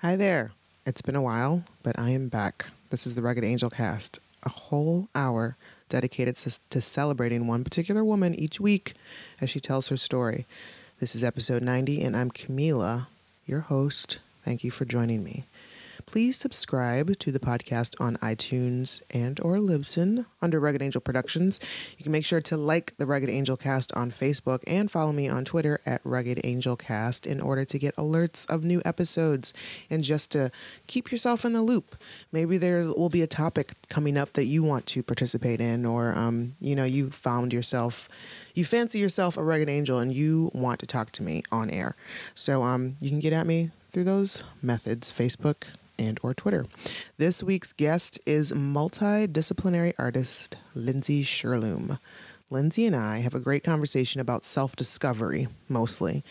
Hi there. It's been a while, but I am back. This is the Rugged Angel Cast, a whole hour dedicated to, celebrating one particular woman each week as she tells her story. This is episode 90, and I'm Camila, your host. Thank you for joining me. Please subscribe to the podcast on iTunes and or Libsyn under Rugged Angel Productions. You can make sure to like the Rugged Angel Cast on Facebook and follow me on Twitter at Rugged Angel Cast in order to get alerts of new episodes and just to keep yourself in the loop. Maybe there will be a topic coming up that you want to participate in, or um, you know, you found yourself you fancy yourself a rugged angel and you want to talk to me on air. So um, you can get at me through those methods Facebook, and or Twitter. This week's guest is multidisciplinary artist Lindsey Scherloum. Lindsay and I have a great conversation about self discovery, mostly.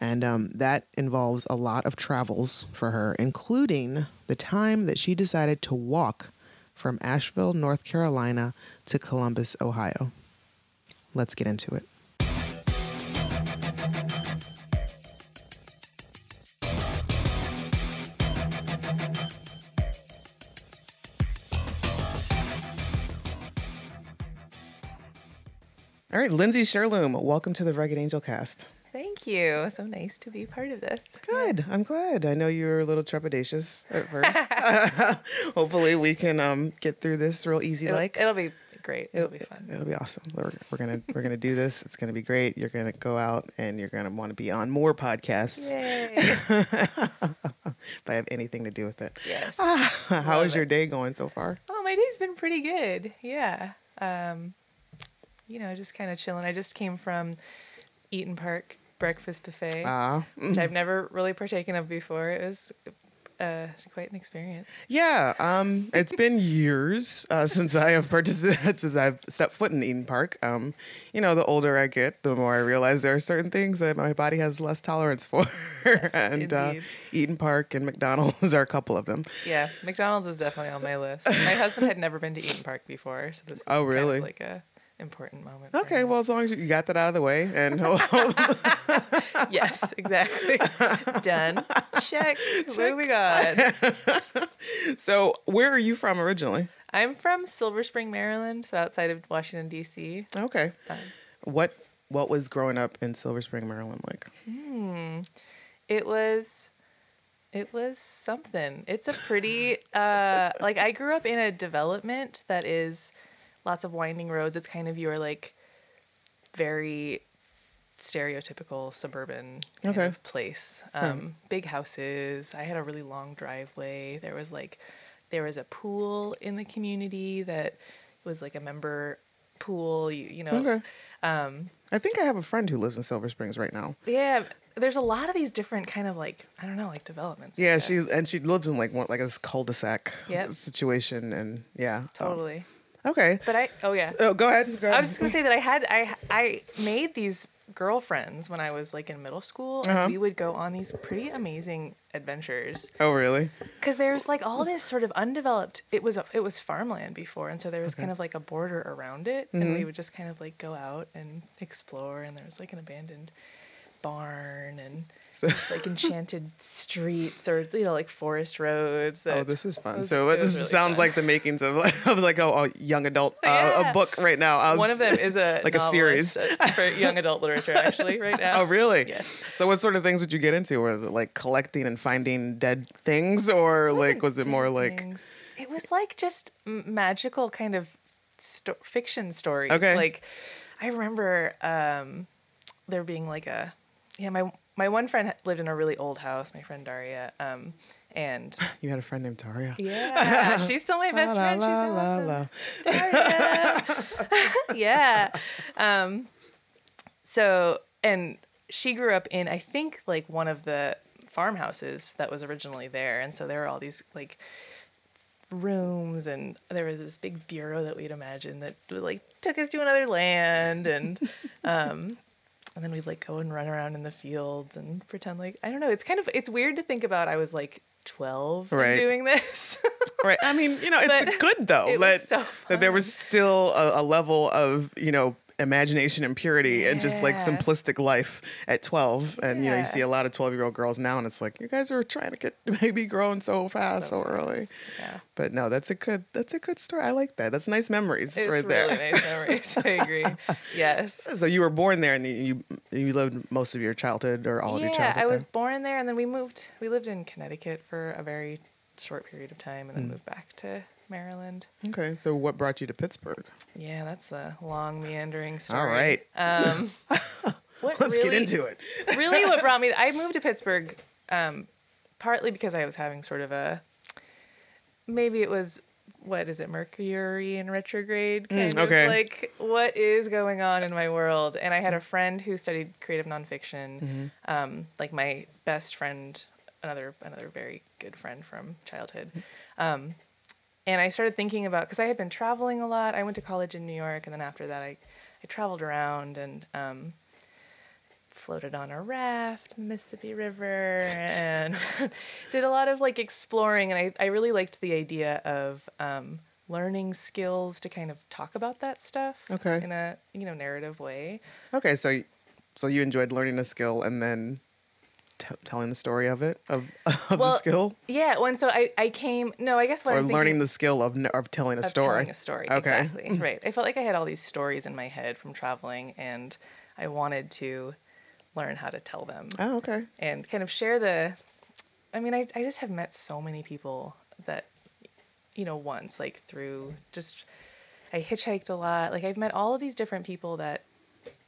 And um, that involves a lot of travels for her, including the time that she decided to walk from Asheville, North Carolina to Columbus, Ohio. Let's get into it. All right, Lindsey Scherloum, welcome to the Rugged Angel Cast. Thank you. So nice to be part of this. Good. I'm glad. I know you were a little trepidatious at first. Hopefully, we can um, get through this real easy. It'll, like it'll be great. It'll, it'll, be fun. It'll be awesome. We're, we're gonna we're gonna do this. It's gonna be great. You're gonna go out and you're gonna want to be on more podcasts. if I have anything to do with it. Yes. How is your day going so far? Oh, my day's been pretty good. Yeah. Um, you know, just kind of chilling. I just came from Eat'n Park breakfast buffet, uh, which I've never really partaken of before. It was uh, quite an experience. Yeah, um, it's been years uh, since I have participated, since I've stepped foot in Eat'n Park. Um, you know, the older I get, the more I realize there are certain things that my body has less tolerance for, yes, and uh, Park and McDonald's are a couple of them. Yeah, McDonald's is definitely on my list. My husband had never been to Eat'n Park before, so this is oh really kind of like a important moment. Okay, well, as long as you got that out of the way, and yes, exactly, done. Check. Check. Moving on. so, where are you from originally? I'm from Silver Spring, Maryland, so outside of Washington D.C. Okay. Um, what What was growing up in Silver Spring, Maryland like? Hmm. It was it was something. It's a pretty uh like I grew up in a development that is lots of winding roads. It's kind of your like very stereotypical suburban kind okay. of place. Um, hmm. Big houses. I had a really long driveway. There was like there was a pool in the community that was like a member pool. You, you know. Okay. Um, I think I have a friend who lives in Silver Springs right now. Yeah, there's a lot of these different kind of like I don't know like developments. Yeah, she's and she lives in like one like a cul-de-sac yep. situation, and yeah, totally. Um, Okay. But I oh yeah. Oh, go ahead. Go ahead. I was just gonna say that I had I I made these girlfriends when I was like in middle school, and uh-huh. we would go on these pretty amazing adventures. Oh really? Because there's like all this sort of undeveloped. It was a, it was farmland before, and so there was okay. kind of like a border around it, mm-hmm. and we would just kind of like go out and explore. And there was like an abandoned barn and like enchanted streets or you know like forest roads. oh, this is fun. Was, so this really sounds fun. like the makings of like, of like oh, a young adult uh, yeah. a book right now. Was, One of them is a like a series for young adult literature actually right now. Oh, really? Yes. So what sort of things would you get into? Was it like collecting and finding dead things, or like was it more like? Things. It was like just magical kind of sto- fiction stories. Okay. Like I remember um, there being like a yeah my my one friend lived in a really old house. My friend Daria. Um, and you had a friend named Daria. Yeah, she's still my best la, friend. La, she's la, awesome. Daria. yeah. Um, so and she grew up in I think like one of the farmhouses that was originally there, and so there were all these like rooms and there was this big bureau that we'd imagine that like took us to another land and um and then we'd like go and run around in the fields and pretend like I don't know. It's kind of it's weird to think about. I was like twelve right. doing this. right. I mean, you know, it's but good though it that so that there was still a, a level of you know imagination and purity and just like simplistic life at 12 and you know you see a lot of 12 year old girls now and it's like you guys are trying to get baby grown so fast so, early Yeah. but no that's a good that's a good story i like that that's nice memories It's right really there nice memories. I agree. Yes. so you were born there and you you lived most of your childhood or all of your childhood? yeah, I was there? born there, and then we moved. We lived in Connecticut for a very short period of time, and Mm. then moved back to Maryland. okay so what brought you to pittsburgh Yeah, that's a long meandering story. all right Um, what let's get into it really, what brought me? I moved to Pittsburgh, um, partly because I was having sort of a, maybe it was. What is it? Mercury in retrograde, kind Mm, okay. of like what is going on in my world. And I had a friend who studied creative nonfiction, Mm-hmm. um, like my best friend, another another very good friend from childhood. Um, and I started thinking about because I had been traveling a lot. I went to college in New York, and then after that, I I traveled around and um, floated on a raft in the Mississippi River and did a lot of like exploring. And I I really liked the idea of um, learning skills to kind of talk about that stuff Okay. in a you know narrative way. okay so so you enjoyed learning a skill and then t- telling the story of it of, of the Well, skill Yeah, when so I I came no I guess what or I'm thinking- learning the skill of, of telling a of story telling a story. Okay. Exactly. right. I felt like I had all these stories in my head from traveling, and I wanted to learn how to tell them oh okay and kind of share the. I mean, I I just have met so many people that, you know, once like through just. I hitchhiked a lot. Like I've met all of these different people that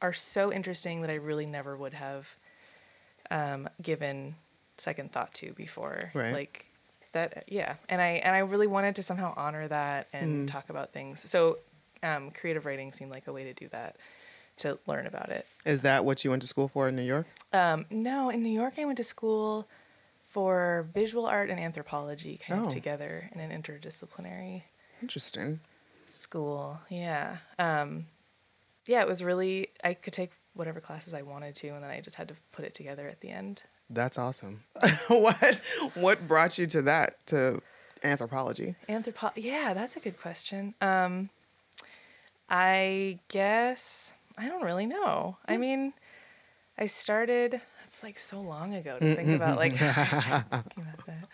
are so interesting that I really never would have um, given second thought to before. Right. Like that, yeah. And I and I really wanted to somehow honor that and Mm. talk about things. So um, creative writing seemed like a way to do that, to learn about it. Is that what you went to school for in New York? Um, no, in New York, I went to school for visual art and anthropology kind Oh. of together in an interdisciplinary Interesting. school. Yeah. Um, yeah, it was really, I could take whatever classes I wanted to, and then I just had to put it together at the end. That's awesome. what what brought you to that to anthropology? Anthropo, yeah, that's a good question. Um, I guess, I don't really know. I mean, I started, it's like so long ago to think about, like, I thinking about that.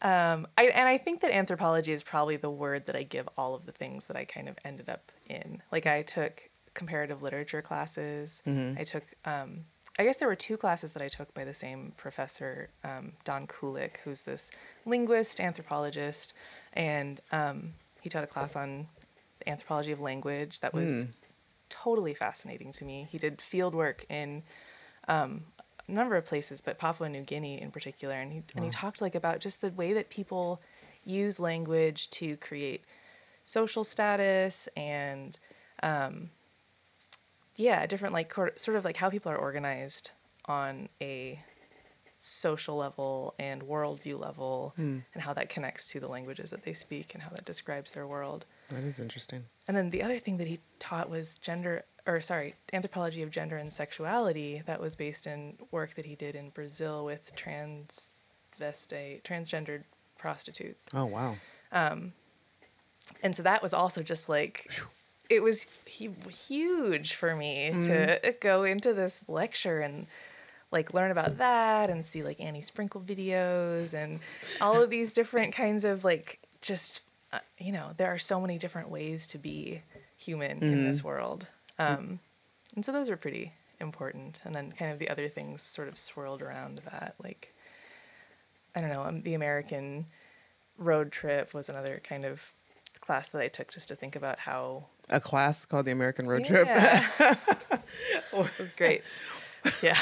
Um, I, and I think that anthropology is probably the word that I give all of the things that I kind of ended up in. Like I took comparative literature classes. I took, um, I guess there were two classes that I took by the same professor, um, Don Kulick, who's this linguist, anthropologist, and um, he taught a class on the anthropology of language that was totally fascinating to me. He did field work in um, a number of places, but Papua New Guinea in particular, and he and he talked like about just the way that people use language to create social status and um, yeah, different like sort of like how people are organized on a social level and worldview level, and how that connects to the languages that they speak and how that describes their world. That is interesting. And then the other thing that he taught was gender, or sorry, anthropology of gender and sexuality. That was based in work that he did in Brazil with transvestite, transgendered prostitutes. Oh wow. Um, And so that was also just like, it was hu- huge for me to go into this lecture and like learn about that and see like Annie Sprinkle videos and all of these different kinds of like just uh, you know there are so many different ways to be human in this world. Um, and so those were pretty important. And then kind of the other things sort of swirled around that like I don't know um, the American road trip was another kind of class that I took just to think about how A class called the American Road Trip. yeah. it was great yeah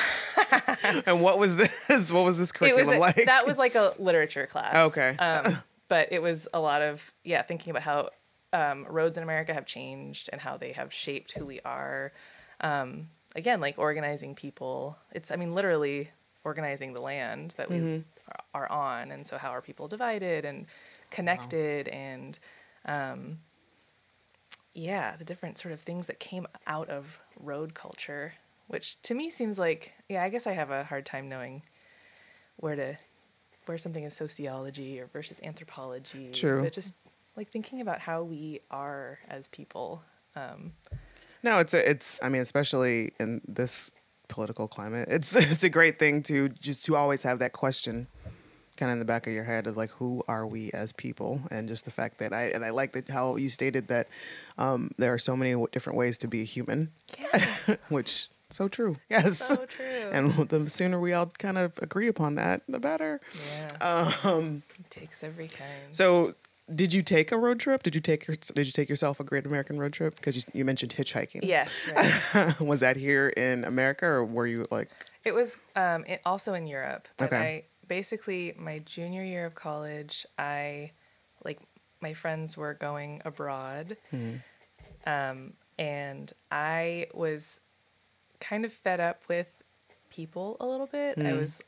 and what was this? What was this curriculum was a- like? that was like a literature class. Okay. Um, but it was a lot of yeah, thinking about how um, roads in America have changed and how they have shaped who we are. Um, again, like organizing people. It's I mean literally organizing the land that we Mm-hmm. are on, and so how are people divided and connected and um, yeah, the different sort of things that came out of road culture, which to me seems like yeah, I guess I have a hard time knowing where to where something is sociology or versus anthropology. True. But just like thinking about how we are as people. Um, No, it's a, it's. I mean, especially in this political climate, it's it's a great thing to just to always have that question, kind of in the back of your head of like, who are we as people, and just the fact that I and I like that how you stated that um, there are so many w- different ways to be a human, Yeah. which so true. Yes. So true. And the sooner we all kind of agree upon that, the better. yeah. Um, it takes every kind. so, did you take a road trip? Did you take your, Did you take yourself a Great American road trip? Because you, you mentioned hitchhiking. yes. Right. was that here in America, or were you like? It was um, it, also in Europe. But Okay. Basically my junior year of college, I like my friends were going abroad, Mhm. um, and I was kind of fed up with people a little bit. I Mhm. was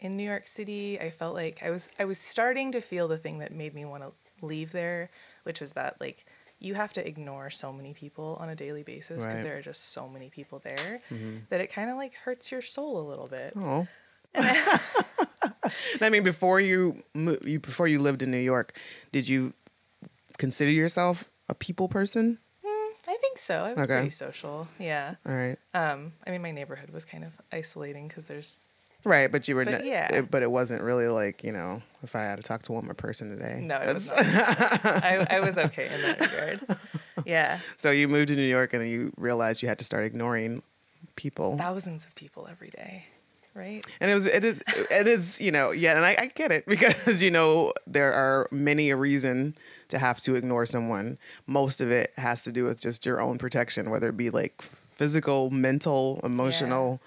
in New York City. I felt like I was I was starting to feel the thing that made me want to leave there, which was that like you have to ignore so many people on a daily basis because Right. there are just so many people there Mhm. that it kind of like hurts your soul a little bit. Oh. I mean, before you, you before you lived in New York, did you consider yourself a people person? Mm, I think so. I was Okay. pretty social. Yeah. All right. Um, I mean, my neighborhood was kind of isolating because there's Right, but you were, But not, yeah. it, but it wasn't really like you know, if I had to talk to one more person today. no, it was. I, I was okay in that regard. Yeah. so you moved to New York and then you realized you had to start ignoring people. Thousands of people every day, right? And it was, it is, it is, you know, yeah, and I, I get it because you know there are many a reason to have to ignore someone. Most of it has to do with just your own protection, whether it be like physical, mental, emotional,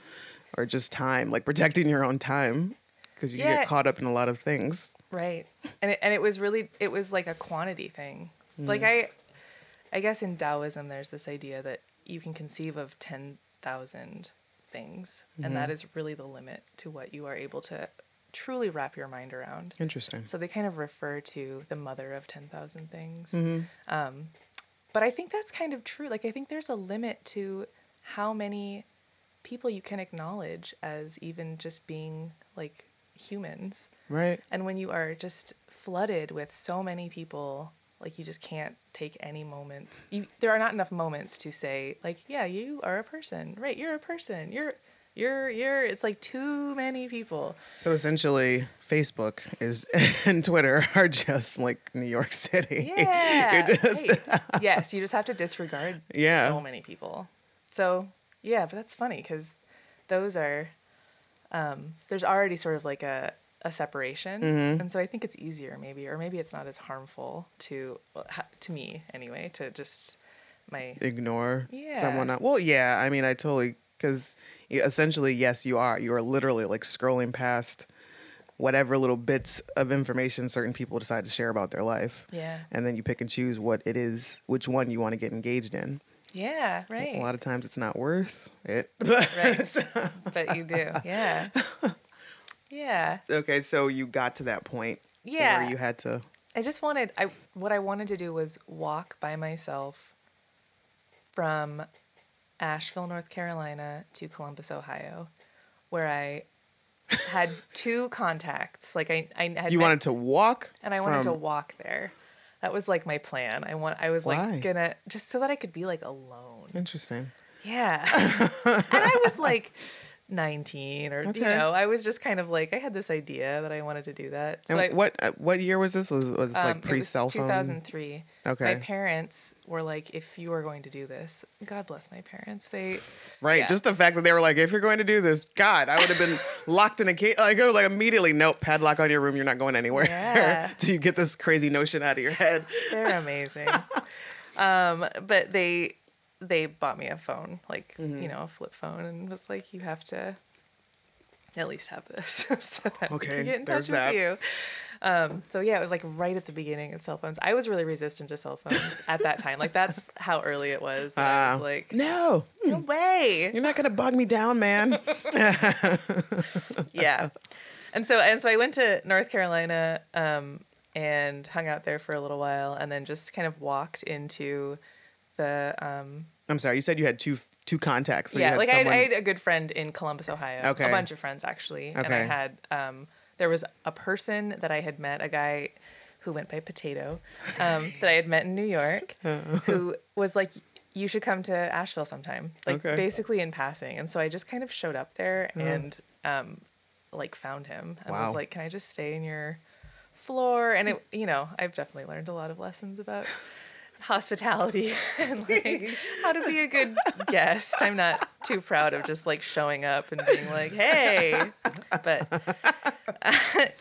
or just time, like protecting your own time because you Yeah. get caught up in a lot of things. Right. And it, and it was really it was like a quantity thing. Mm. Like I I guess in Taoism there's this idea that you can conceive of 10,000 things and that is really the limit to what you are able to truly wrap your mind around. Interesting. So they kind of refer to the mother of 10,000 things. hmm Um, but I think that's kind of true. Like, I think there's a limit to how many people you can acknowledge as even just being like humans. Right. And when you are just flooded with so many people, like you just can't take any moments. You, there are not enough moments to say, like, yeah, you are a person. Right, you're a person. You're, you're, you're. It's like too many people. So essentially, Facebook is and Twitter are just like New York City. Yeah. Just- right. yes, you just have to disregard Yeah. so many people. So yeah, but that's funny because those are um, there's already sort of like a a separation, Mhm. and so I think it's easier maybe, or maybe it's not as harmful to well, ha- to me anyway to just my ignore Yeah. someone. Else. Well, yeah. I mean, I totally because essentially, yes, you are. You are literally like scrolling past whatever little bits of information certain people decide to share about their life, yeah and then you pick and choose what it is, which one you want to get engaged in. yeah right A lot of times, it's not worth it. But Right. but you do yeah yeah okay, so you got to that point yeah where you had to. I just wanted I what I wanted to do was walk by myself from Asheville, North Carolina to Columbus, Ohio, where I had two contacts. Like I, I had You met- wanted to walk, and I wanted to walk there. That was like my plan. I want I was Why? like gonna just so that I could be like alone. Interesting. Yeah. and I was like 19 or you know, I was just kind of like I had this idea that I wanted to do that. So And I, what uh, what year was this? Was, was this um, like it pre was cell phone? 2003. Okay. My parents were like, if you are going to do this, God bless my parents. They, Right. Yeah. Just the fact that they were like, if you're going to do this, God, I would have been locked in a cage. Like, oh, like immediately, nope, padlock on your room. You're not going anywhere. Yeah. Do you get this crazy notion out of your head? they're amazing. um, but they, they bought me a phone, like Mm-hmm. you know, a flip phone, and was like, you have to at least have this so that we can get in touch that. with you. Um, so yeah, it was like right at the beginning of cell phones. I was really resistant to cell phones at that time. Like that's how early it was. that I Uh, was like, no, no way. you're not going to bog me down, man. yeah. And so and so I went to North Carolina um, and hung out there for a little while, and then just kind of walked into the um, I'm sorry. You said you had two two contacts. So you yeah, had like I had, I had a good friend in Columbus, Ohio. Okay. a bunch of friends actually, and I had um, there was a person that I had met, a guy who went by Potato, um, that I had met in New York, who was like you should come to Asheville sometime. Like Okay. basically in passing. And so I just kind of showed up there Yeah. and um like found him and Wow. was like, Can I just stay in your floor? And it you know, I've definitely learned a lot of lessons about hospitality and like how to be a good guest. I'm not too proud of just like showing up and being like, "Hey." But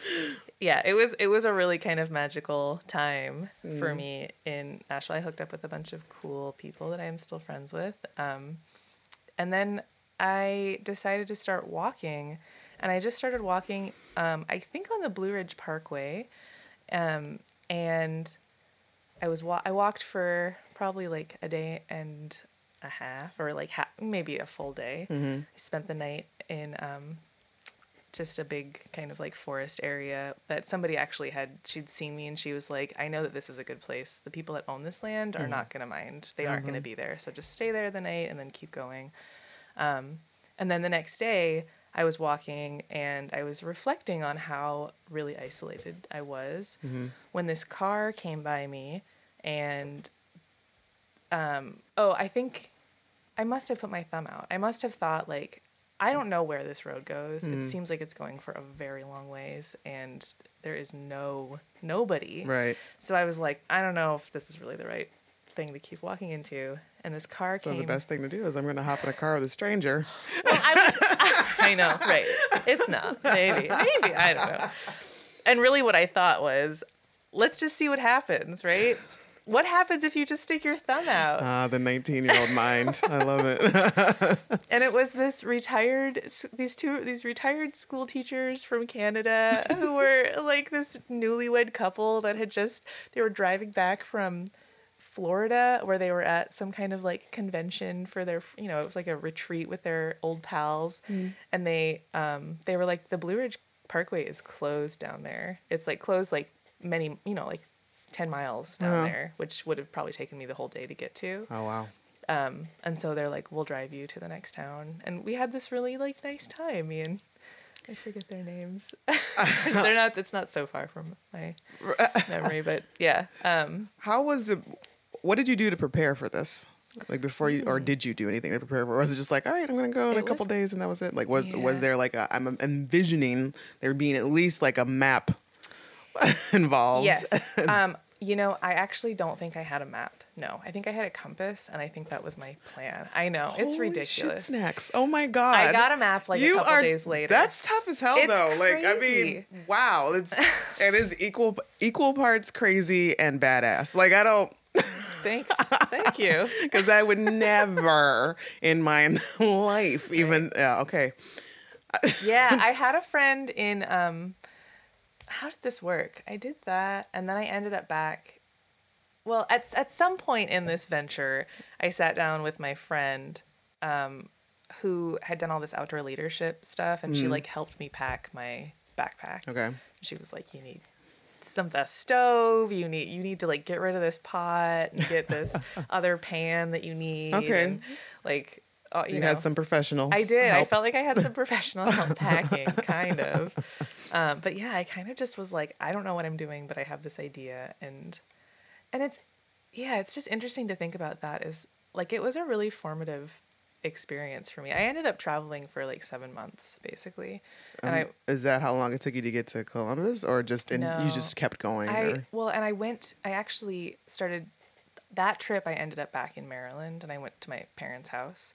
yeah, it was it was a really kind of magical time for me in Asheville. I hooked up with a bunch of cool people that I am still friends with. Um, and then I decided to start walking, and I just started walking. Um, I think on the Blue Ridge Parkway, um, and I was wa- I walked for probably like a day and a half, or like ha- maybe a full day. Mm-hmm. I spent the night in um, just a big kind of like forest area that somebody actually had. She'd seen me and she was like, "I know that this is a good place. The people that own this land are not gonna mind. They aren't gonna be there. So just stay there the night and then keep going." Um, and then the next day, I was walking and I was reflecting on how really isolated I was when this car came by me and um, oh, I think I must have put my thumb out. I must have thought like I don't know where this road goes. It seems like it's going for a very long ways and there is no nobody. Right. So I was like, I don't know if this is really the right thing to keep walking into. And this car So came. the best thing to do is I'm going to hop in a car with a stranger. Well, I, was, I know, right? It's not. Maybe, maybe I don't know. And really, what I thought was, let's just see what happens, right? What happens if you just stick your thumb out? Ah, the 19 year old mind. I love it. and it was this retired these two these retired school teachers from Canada who were like this newlywed couple that had just they were driving back from Florida where they were at some kind of like convention for their you know it was like a retreat with their old pals and they um they were like the Blue Ridge Parkway is closed down there it's like closed like many you know like 10 miles down Uh-huh. there which would have probably taken me the whole day to get to Oh, wow. um, and so they're like, we'll drive you to the next town. And we had this really like nice time. Me and I forget their names. they're not. It's not so far from my memory, but yeah. Um, How was it? What did you do to prepare for this? Like before you, or did you do anything to prepare for? it? Was it just like, all right, I'm gonna go in a couple was- days, and that was it? Like, was Yeah. was there like a? I'm envisioning there being at least like a map involved. yes. Um, you know, I actually don't think I had a map. No, I think I had a compass, and I think that was my plan. I know it's ridiculous. Shit snacks! Oh my god! I got a map like a couple days later. That's tough as hell, It's though. Like, I mean, wow, it's it is equal equal parts crazy and badass. Like, I don't. Thanks. Thank you. because I would never in my life even yeah okay yeah, I had a friend in um how did this work? I did that and then I ended up back well, at at some point in this venture, I sat down with my friend um who had done all this outdoor leadership stuff and she like helped me pack my backpack. okay She was like, "You need some the stove. You need you need to like get rid of this pot and get this other pan that you need." Okay. and, like, uh, so you, you, know. had some professional I did. I felt like I had some professional help packing, kind of. Um, but yeah, I kind of just was like, I don't know what I'm doing, but I have this idea, and and it's yeah, it's just interesting to think about that. Is like it was a really formative experience for me. I ended up traveling for like seven months, basically, and Um, is that how long it took you to get to Columbus or just in, No. you just kept going I I or? well, and I went. I actually started that trip. I ended up back in Maryland, and I went to my parents' house,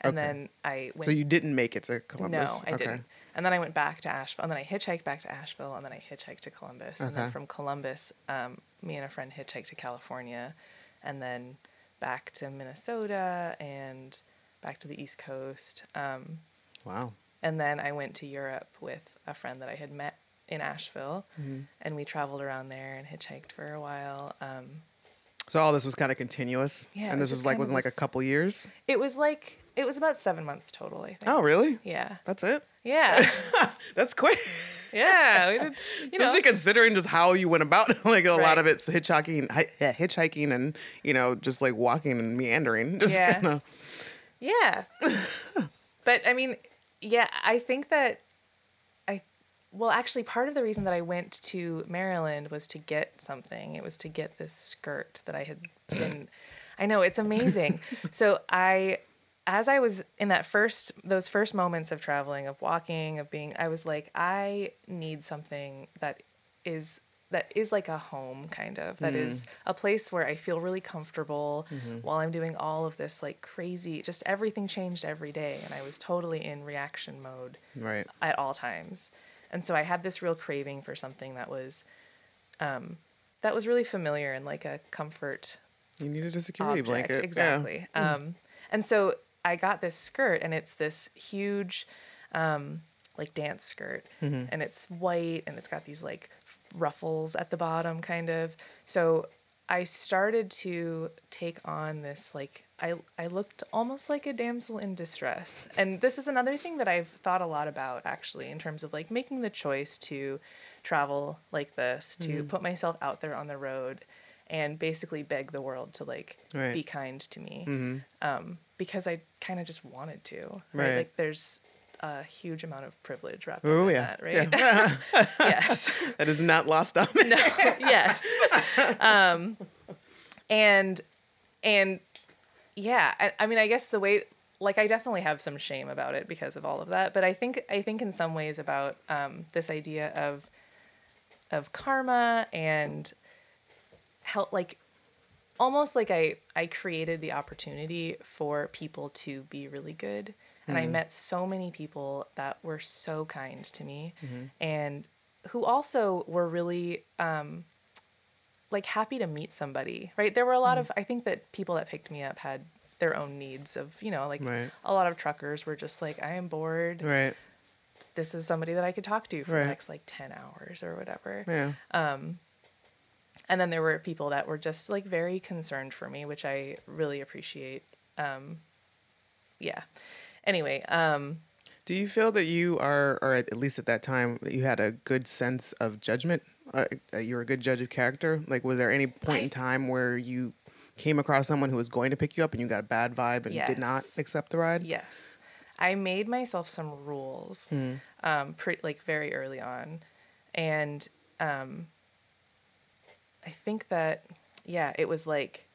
and Okay. then I went. so you didn't make it to Columbus No, I okay. didn't. And then I went back to Asheville, and then I hitchhiked back to Asheville, and then I hitchhiked to Columbus, and then from Columbus, um, me and a friend hitchhiked to California, and then back to Minnesota and back to the East Coast, um, wow and then I went to Europe with a friend that I had met in Asheville, Mm-hmm. and we traveled around there and hitchhiked for a while. Um, so all this was kind of continuous Yeah, and this was just like within like a couple years it was like it was about seven months total, I think. oh really Yeah. that's it Yeah. that's quick yeah. We did. You know. especially considering just how you went about like a lot of it's hitchhiking hi- hitchhiking and you know just like walking and meandering just Yeah. kind of Yeah. but I mean, yeah, I think that I well, actually part of the reason that I went to Maryland was to get something. It was to get this skirt that I had been I know it's amazing. so I as I was in that first those first moments of traveling, of walking, of being I was like I need something that is that is like a home kind of that Mm. is a place where I feel really comfortable Mm-hmm. while I'm doing all of this like crazy just everything changed every day and I was totally in reaction mode Right. at all times. And so I had this real craving for something that was um that was really familiar and like a comfort You needed a security object. blanket. Yeah. Exactly. Um, and so I got this skirt, and it's this huge, um, like dance skirt, Mm-hmm. and it's white, and it's got these like ruffles at the bottom, kind of. So I started to take on this like I I looked almost like a damsel in distress. And this is another thing that I've thought a lot about actually in terms of like making the choice to travel like this, to Mm-hmm. put myself out there on the road and basically beg the world to like Right. be kind to me. hmm Um because I kind of just wanted to. Right? Right. Like there's a huge amount of privilege wrapped Oh up in yeah. that, right? Yeah. yes. that is not lost on me. no yes um and and yeah I, I mean i guess the way like i definitely have some shame about it because of all of that but i think i think in some ways about um this idea of of karma and help like almost like i i created the opportunity for people to be really good and i hmm. met so many people that were so kind to me mm-hmm. and who also were really um like happy to meet somebody right there were a lot hmm. of i think that people that picked me up had their own needs of you know like Right. a lot of truckers were just like i am bored Right. this is somebody that i could talk to for Right. the next like 10 hours or whatever Yeah. Um, and then there were people that were just like very concerned for me which i really appreciate um yeah anyway um Do you feel that you are, or at least at that time, that you had a good sense of judgment? Uh, uh, you were a good judge of character. Like, was there any point in time where you came across someone who was going to pick you up and you got a bad vibe and did not accept the ride? Yes, I made myself some rules, Hmm. um, pretty like very early on, and um, I think that yeah, it was like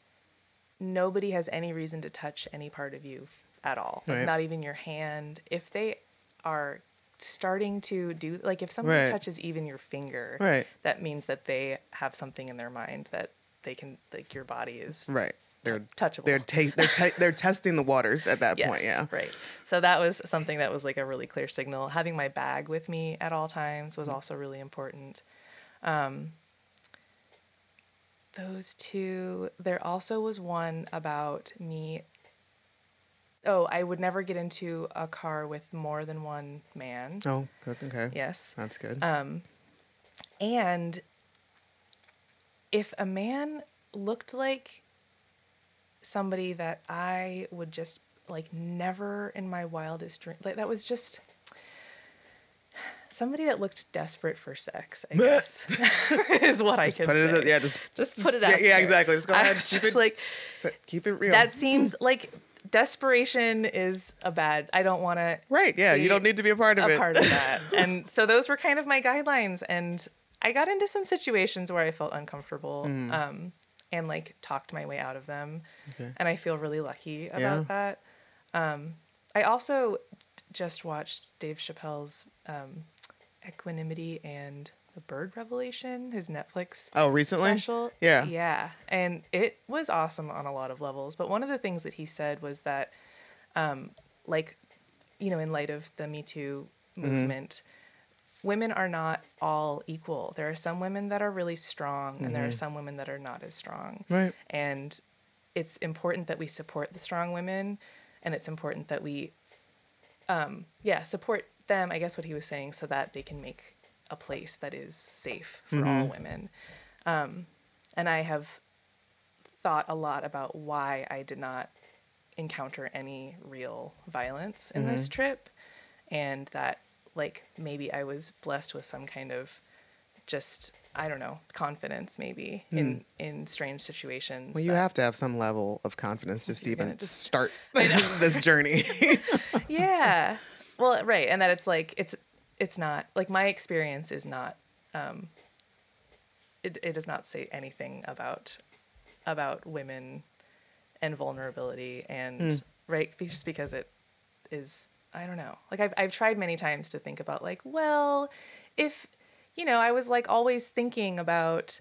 nobody has any reason to touch any part of you at all, like not even your hand. If they are starting to do like if somebody Right. touches even your finger, Right. that means that they have something in their mind that they can like your body is Right. They're touchable. they're ta- they're te- they're testing the waters at that point. Yeah. Right. So that was something that was like a really clear signal. Having my bag with me at all times was also really important. Um, those two. There also was one about me. Oh, I would never get into a car with more than one man. Oh, good. Okay. Yes. That's good. Um, and if a man looked like somebody that I would just like never in my wildest dream, like that was just somebody that looked desperate for sex. I guess is what I just put it. say. Yeah. Just Just put it yeah, out yeah, there. exactly. Just go I ahead. Keep just it, like keep it real. that seems like desperation is a bad. I don't want to right. Yeah. You don't need to be a part of it. a it. part of that. and so those were kind of my guidelines. And I got into some situations where I felt uncomfortable Mm-hmm. um, and like talked my way out of them. Okay. And I feel really lucky about Yeah. that. Um, I also just watched Dave Chappelle's um, Equanimity and the Bird Revelation, his Netflix Oh, recently. special. Yeah. Yeah. And it was awesome on a lot of levels. But one of the things that he said was that, um, like, you know, in light of the Me Too Mm-hmm. movement, women are not all equal. There are some women that are really strong, and there Mm-hmm. are some women that are not as strong. Right. And it's important that we support the strong women, and it's important that we, um, yeah, support them. I guess what he was saying, so that they can make a place that is safe for all mm-hmm. women. Um, and I have thought a lot about why I did not encounter any real violence in this mm-hmm. trip, and that like maybe I was blessed with some kind of just I don't know confidence maybe in hmm. in strange situations. Well, you have to have some level of confidence just to even just- start this journey. yeah well right and that it's like it's it's not like my experience is not um it, it does not say anything about about women and vulnerability and Mm. right just because it is I don't know. Like I've I've tried many times to think about like, well, if you know, I was like always thinking about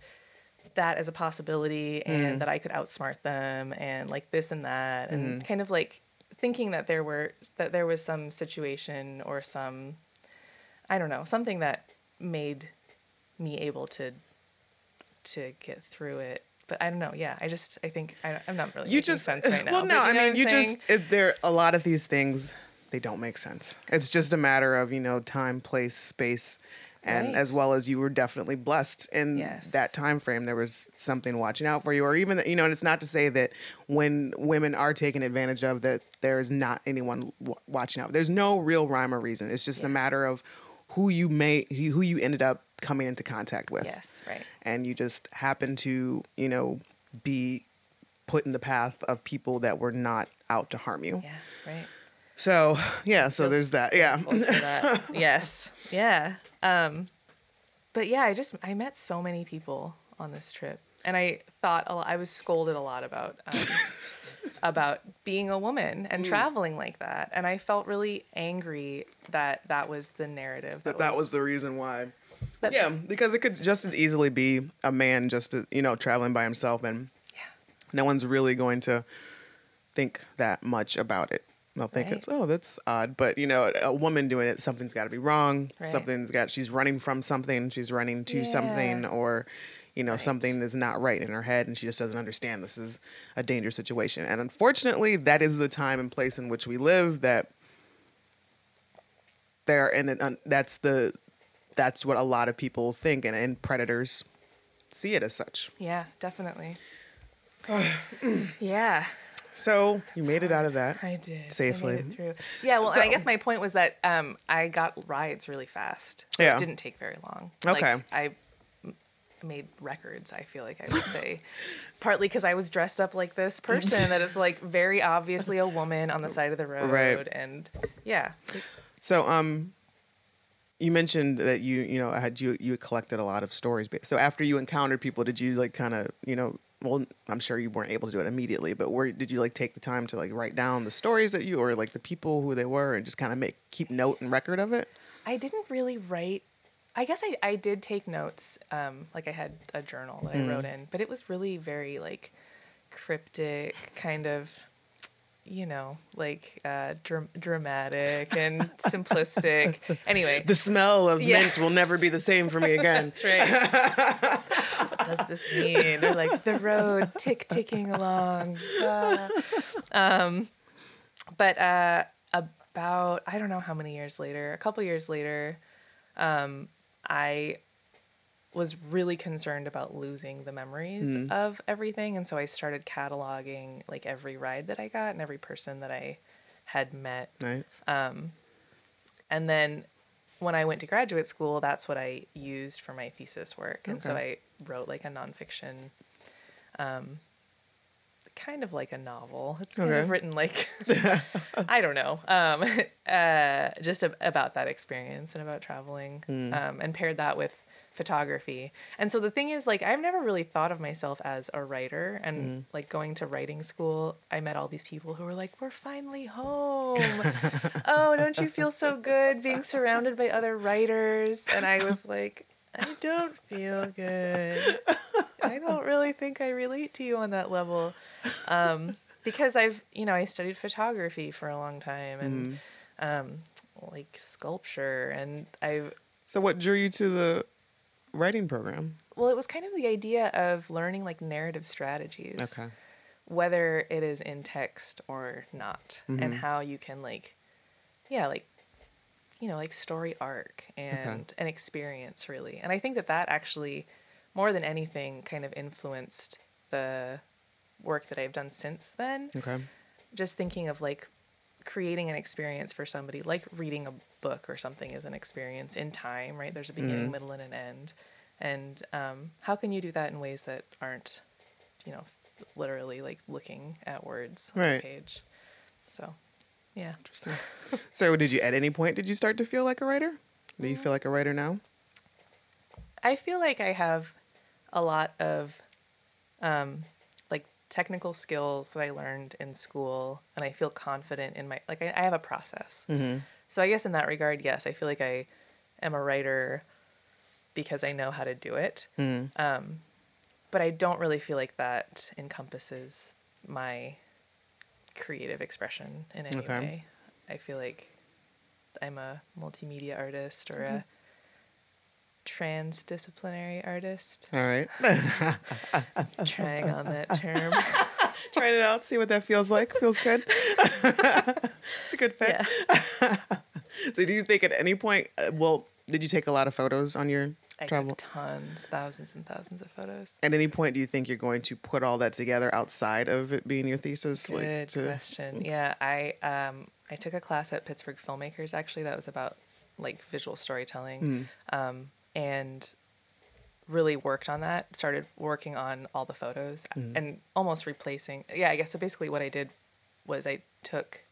that as a possibility and Mm. that I could outsmart them and like this and that and Mm-hmm. kind of like thinking that there were that there was some situation or some I don't know, something that made me able to to get through it. But I don't know. Yeah, I just I think I, I'm not really you making just sense right now. well no you i know what mean you saying? just it, there a lot of these things they don't make sense it's just a matter of you know time place space and Right. as well as you were definitely blessed in Yes. that time frame there was something watching out for you or even you know and it's not to say that when women are taken advantage of that there's not anyone w- watching out there's no real rhyme or reason it's just a matter of who you may who you ended up coming into contact with yes, right. and you just happen to, you know, be put in the path of people that were not out to harm you. Yeah, right. So, yeah, so there's that. Yeah. That. yes. Yeah. Um, but yeah, I just I met so many people on this trip, and I thought a lot, I was scolded a lot about um, about being a woman and Mm. traveling like that, and I felt really angry that that was the narrative. that that was the reason why. that- Yeah, because it could just as easily be a man just, you know, traveling by himself and Yeah. no one's really going to think that much about it. They'll think Right. it's, oh, that's odd. But, you know, a woman doing it, something's got to be wrong. Right. Something's got, she's running from something, she's running to something, or, you know, Right. something is not right in her head and she just doesn't understand this is a dangerous situation. And unfortunately, that is the time and place in which we live that there, and it, un- that's the, that's what a lot of people think, and, and predators see it as such. Yeah, definitely. yeah, So you made it out of that. I did I Safely. through. Yeah, well, and I guess my point was that um, I got rides really fast, so Yeah. it didn't take very long. Okay. like, I made records. I feel like I would say, partly because I was dressed up like this person that is like very obviously a woman on the side of the road, Right. and yeah, So, um, you mentioned that you, you know, had you you collected a lot of stories. So after you encountered people, did you like kind of, you know, well, I'm sure you weren't able to do it immediately, but where did you like take the time to like write down the stories that you or like the people who they were and just kind of make keep note and record of it? I didn't really write. I guess I, I did take notes. Um, like I had a journal that I wrote in, but it was really very like cryptic, kind of, you know, like uh, dram- dramatic and simplistic. Anyway, The smell of Yeah. mint will never be the same for me again. that's right. what does this mean? Or like the road tick ticking along. Ah. Um, but uh, about I don't know how many years later, a couple years later, um, I was really concerned about losing the memories Mm. of everything, and so I started cataloging like every ride that I got and every person that I had met Nice. and then when I went to graduate school, that's what I used for my thesis work. And so I wrote like a nonfiction, um, kind of like a novel. It's kind Okay. of written like, I don't know, um, uh, just a, about that experience and about traveling, um, and paired that with photography. And so the thing is, like, I've never really thought of myself as a writer. And like going to writing school, I met all these people who were like, "We're finally home." oh, don't you feel so good being surrounded by other writers? And I was like, I don't feel good. I don't really think I relate to you on that level. Um, because I've, you know, I studied photography for a long time and um, like sculpture. And I, So what drew you to the writing program? well, it was kind of the idea of learning like narrative strategies. Okay. whether it is in text or not mm-hmm. and how you can like yeah like you know like story arc and an experience really and i think that that actually more than anything kind of influenced the work that i've done since then Okay. just thinking of like creating an experience for somebody like reading a book or something is an experience in time right there's a beginning middle and an end and um, how can you do that in ways that aren't you know literally like looking at words on Right. the page so yeah Interesting. So did you at any point did you start to feel like a writer? Do you feel like a writer now? i feel like i have a lot of um, like technical skills that I learned in school, and I feel confident in my like I, I have a process. Mm-hmm. So I guess in that regard, yes, I feel like I am a writer because I know how to do it. Mm. Um, but I don't really feel like that encompasses my creative expression in any Okay. way. I feel like I'm a multimedia artist or a transdisciplinary artist. All right. Just trying on that term. Trying it out, see what that feels like. Feels good. it's a good fit. yeah. So, do you think at any point, uh, well, did you take a lot of photos on your I travel? took tons, thousands and thousands of photos. At any point, do you think you're going to put all that together outside of it being your thesis? Good to- question. Yeah, I um I took a class at Pittsburgh Filmmakers actually that was about like visual storytelling, Mm. um, and really worked on that. Started working on all the photos Mm. and almost replacing. Yeah, I guess so. Basically, what I did was I took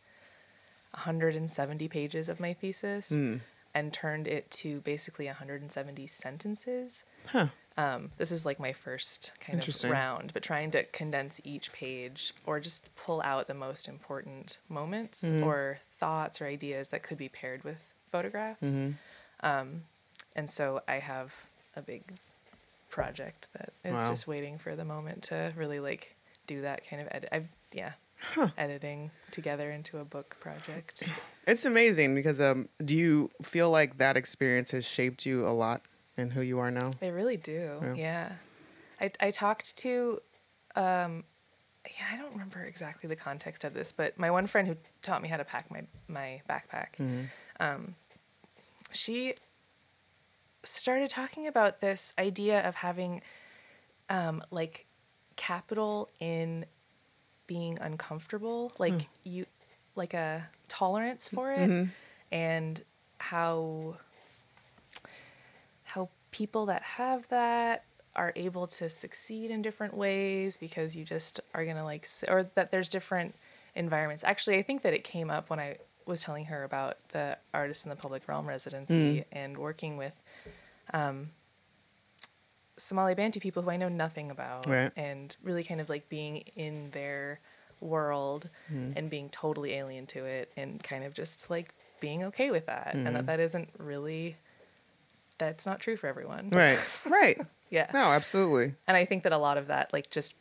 170 pages of my thesis Mm. and turned it to basically 170 sentences. Huh. Um, this is like my first kind of round, but trying to condense each page or just pull out the most important moments Mhm. or thoughts or ideas that could be paired with photographs. Mhm. Um, and so I have a big project that is Wow. just waiting for the moment to really like do that kind of edit. I've, yeah, editing together into a book project. It's amazing because um, do you feel like that experience has shaped you a lot in who you are now? They really do. Yeah. Yeah. I, I talked to, um, yeah, I don't remember exactly the context of this, but my one friend who taught me how to pack my, my backpack, Mhm. um, she started talking about this idea of having um, like capital in being uncomfortable, like you, like a tolerance for it, Mhm. and how how people that have that are able to succeed in different ways because you just are gonna like or that there's different environments. Actually i think that it came up when i was telling her about the artist in the public realm residency and working with um, somali bantu people who i know nothing about Right. and really kind of like being in their world and being totally alien to it and kind of just like being okay with that and that that isn't really that's not true for everyone Right. Right. yeah No, absolutely. and i think that a lot of that like just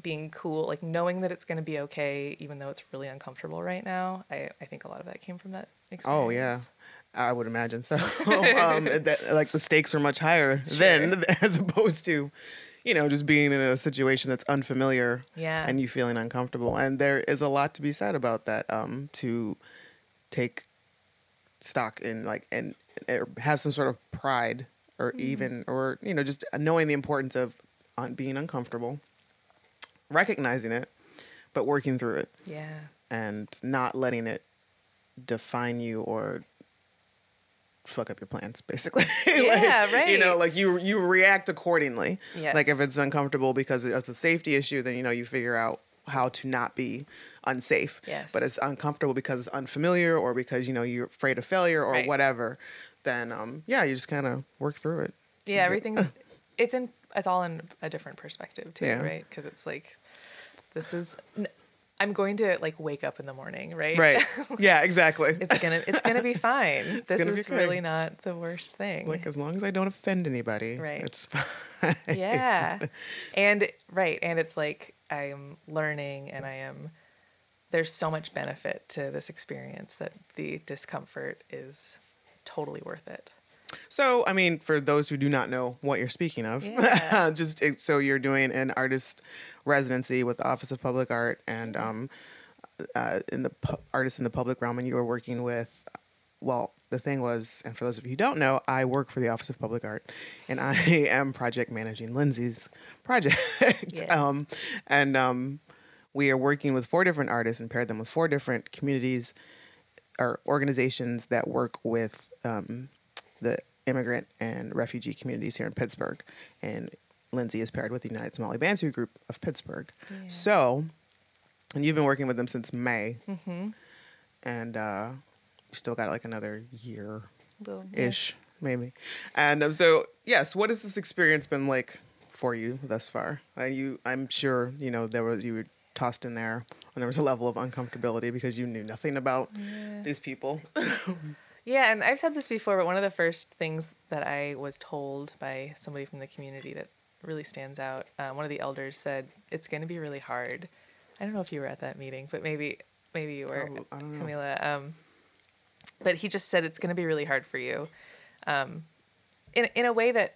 being cool like knowing that it's going to be okay even though it's really uncomfortable right now i, I think a lot of that came from that experience Oh yeah, I would imagine so. um, that, like the stakes are much higher then, as opposed to, you know, just being in a situation that's unfamiliar Yeah. and you feeling uncomfortable. And there is a lot to be said about that. Um, to take stock in like and, and have some sort of pride, or even or you know just knowing the importance of on being uncomfortable, recognizing it, but working through it yeah and not letting it define you or fuck up your plans basically Yeah, like, you know like you you react accordingly yes. like if it's uncomfortable because it's a safety issue then you know you figure out how to not be unsafe Yes. but it's uncomfortable because it's unfamiliar or because you know you're afraid of failure or Right. whatever then um yeah you just kind of work through it yeah everything's it's in it's all in a different perspective too Yeah. right because it's like this is i'm going to like wake up in the morning right? Right. Yeah exactly. It's gonna it's gonna be fine. This is okay. really not the worst thing. Like as long as i don't offend anybody Right. it's fine. Yeah. And right and it's like i'm learning and i am there's so much benefit to this experience that the discomfort is totally worth it. So, I mean, for those who do not know what you're speaking of, Yeah. just so you're doing an artist residency with the Office of Public Art and um, uh, in the pu- artist in the public realm, and you were working with. Well, the thing was, and for those of you who don't know, I work for the Office of Public Art, and I am project managing Lindsey's project. Yes. um, and um, we are working with four different artists and paired them with four different communities or organizations that work with um, the immigrant and refugee communities here in Pittsburgh. And Lindsey is paired with the United Somali Bantu Group of Pittsburgh. Yeah. So, and you've been working with them since May, mm-hmm. and uh, you still got like another year ish, maybe. And um, so, yes, what has this experience been like for you thus far? Uh, you, I'm sure you know there was you were tossed in there, and there was a level of uncomfortability because you knew nothing about Yeah. these people. Yeah, and I've said this before, but one of the first things that I was told by somebody from the community that really stands out, uh, one of the elders said, "It's going to be really hard." I don't know if you were at that meeting, but maybe maybe you were, Oh, I don't know. Camila. Um, but he just said it's going to be really hard for you, um, in in a way that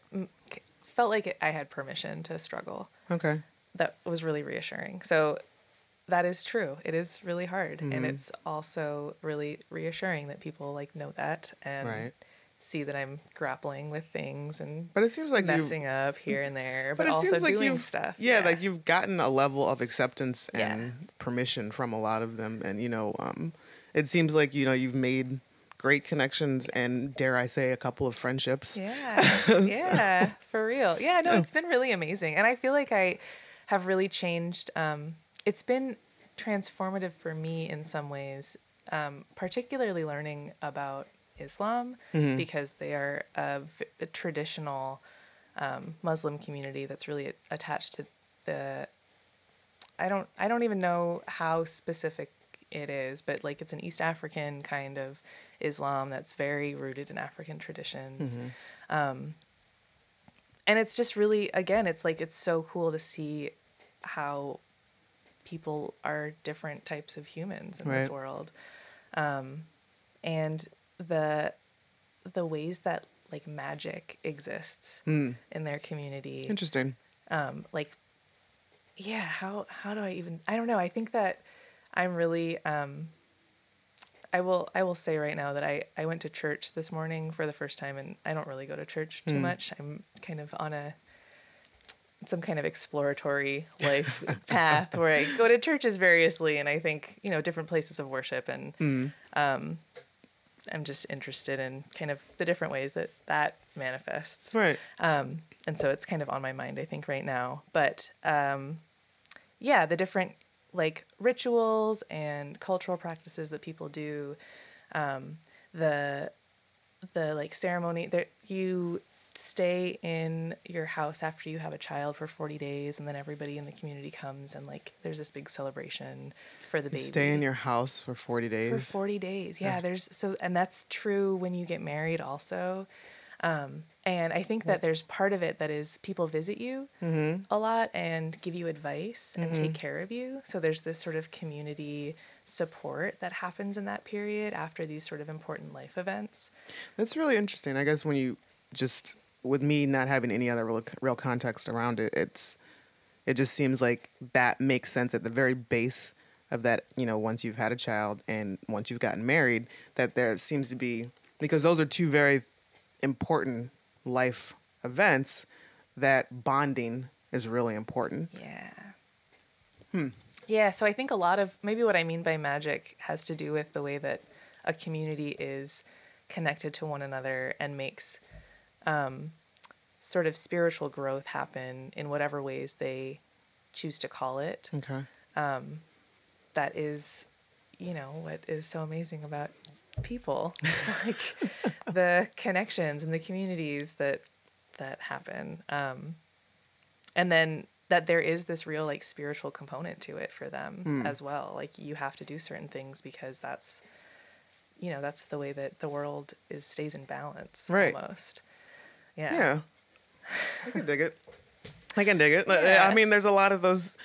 felt like it, I had permission to struggle. okay. That was really reassuring. So that is true. It is really hard, Mhm. and it's also really reassuring that people like know that and Right. See that I'm grappling with things and But it seems like you. messing up here and there, but, But it also seems like doing you've stuff. Yeah, like you've gotten a level of acceptance Yeah. and permission from a lot of them, and you know, um, it seems like you know you've made great connections and dare I say a couple of friendships. Yeah, yeah, for real. Yeah, no, it's been really amazing, and I feel like I have really changed. Um, it's been transformative for me in some ways, um, particularly learning about Islam Mhm. because they are a traditional um, Muslim community that's really attached to the. I don't. I don't even know how specific it is, but like it's an East African kind of Islam that's very rooted in African traditions. Um, and it's just really, again, it's like it's so cool to see how people are different types of humans in this world, um, and the the ways that like magic exists Hmm. in their community Interesting. um like yeah how how do i even i don't know i think that i'm really um i will i will say right now that i i went to church this morning for the first time and i don't really go to church too Hmm. much i'm kind of on a some kind of exploratory life path where i go to churches variously and i think you know different places of worship and Hmm. um i'm just interested in kind of the different ways that that manifests Right. um, and so it's kind of on my mind, I think, right now. But um, yeah, the different like rituals and cultural practices that people do, um, the the like ceremony that you stay in your house after you have a child for 40 days and then everybody in the community comes and like there's this big celebration for the You baby stay in your house for forty days. for 40 days yeah Yeah. there's so and that's true when you get married also um, and i think that there's part of it that is people visit you mm-hmm. a lot and give you advice and take care of you so there's this sort of community support that happens in that period after these sort of important life events That's really interesting. I guess when you just with me not having any other real, real context around it, it's it just seems like that makes sense at the very base of that. You know, once you've had a child and once you've gotten married, that there seems to be because those are two very important life events. That bonding is really important. yeah Hmm. yeah so i think a lot of maybe what i mean by magic has to do with the way that a community is connected to one another and makes um, sort of spiritual growth happen in whatever ways they choose to call it. Okay. Um, that is, you know, what is so amazing about people, like the connections and the communities that that happen, um, and then that there is this real like spiritual component to it for them Hmm. as well. Like you have to do certain things because that's you know that's the way that the world is stays in balance Right. almost yeah Yeah. I can dig it. I can dig it. Yeah. I mean, there's a lot of those.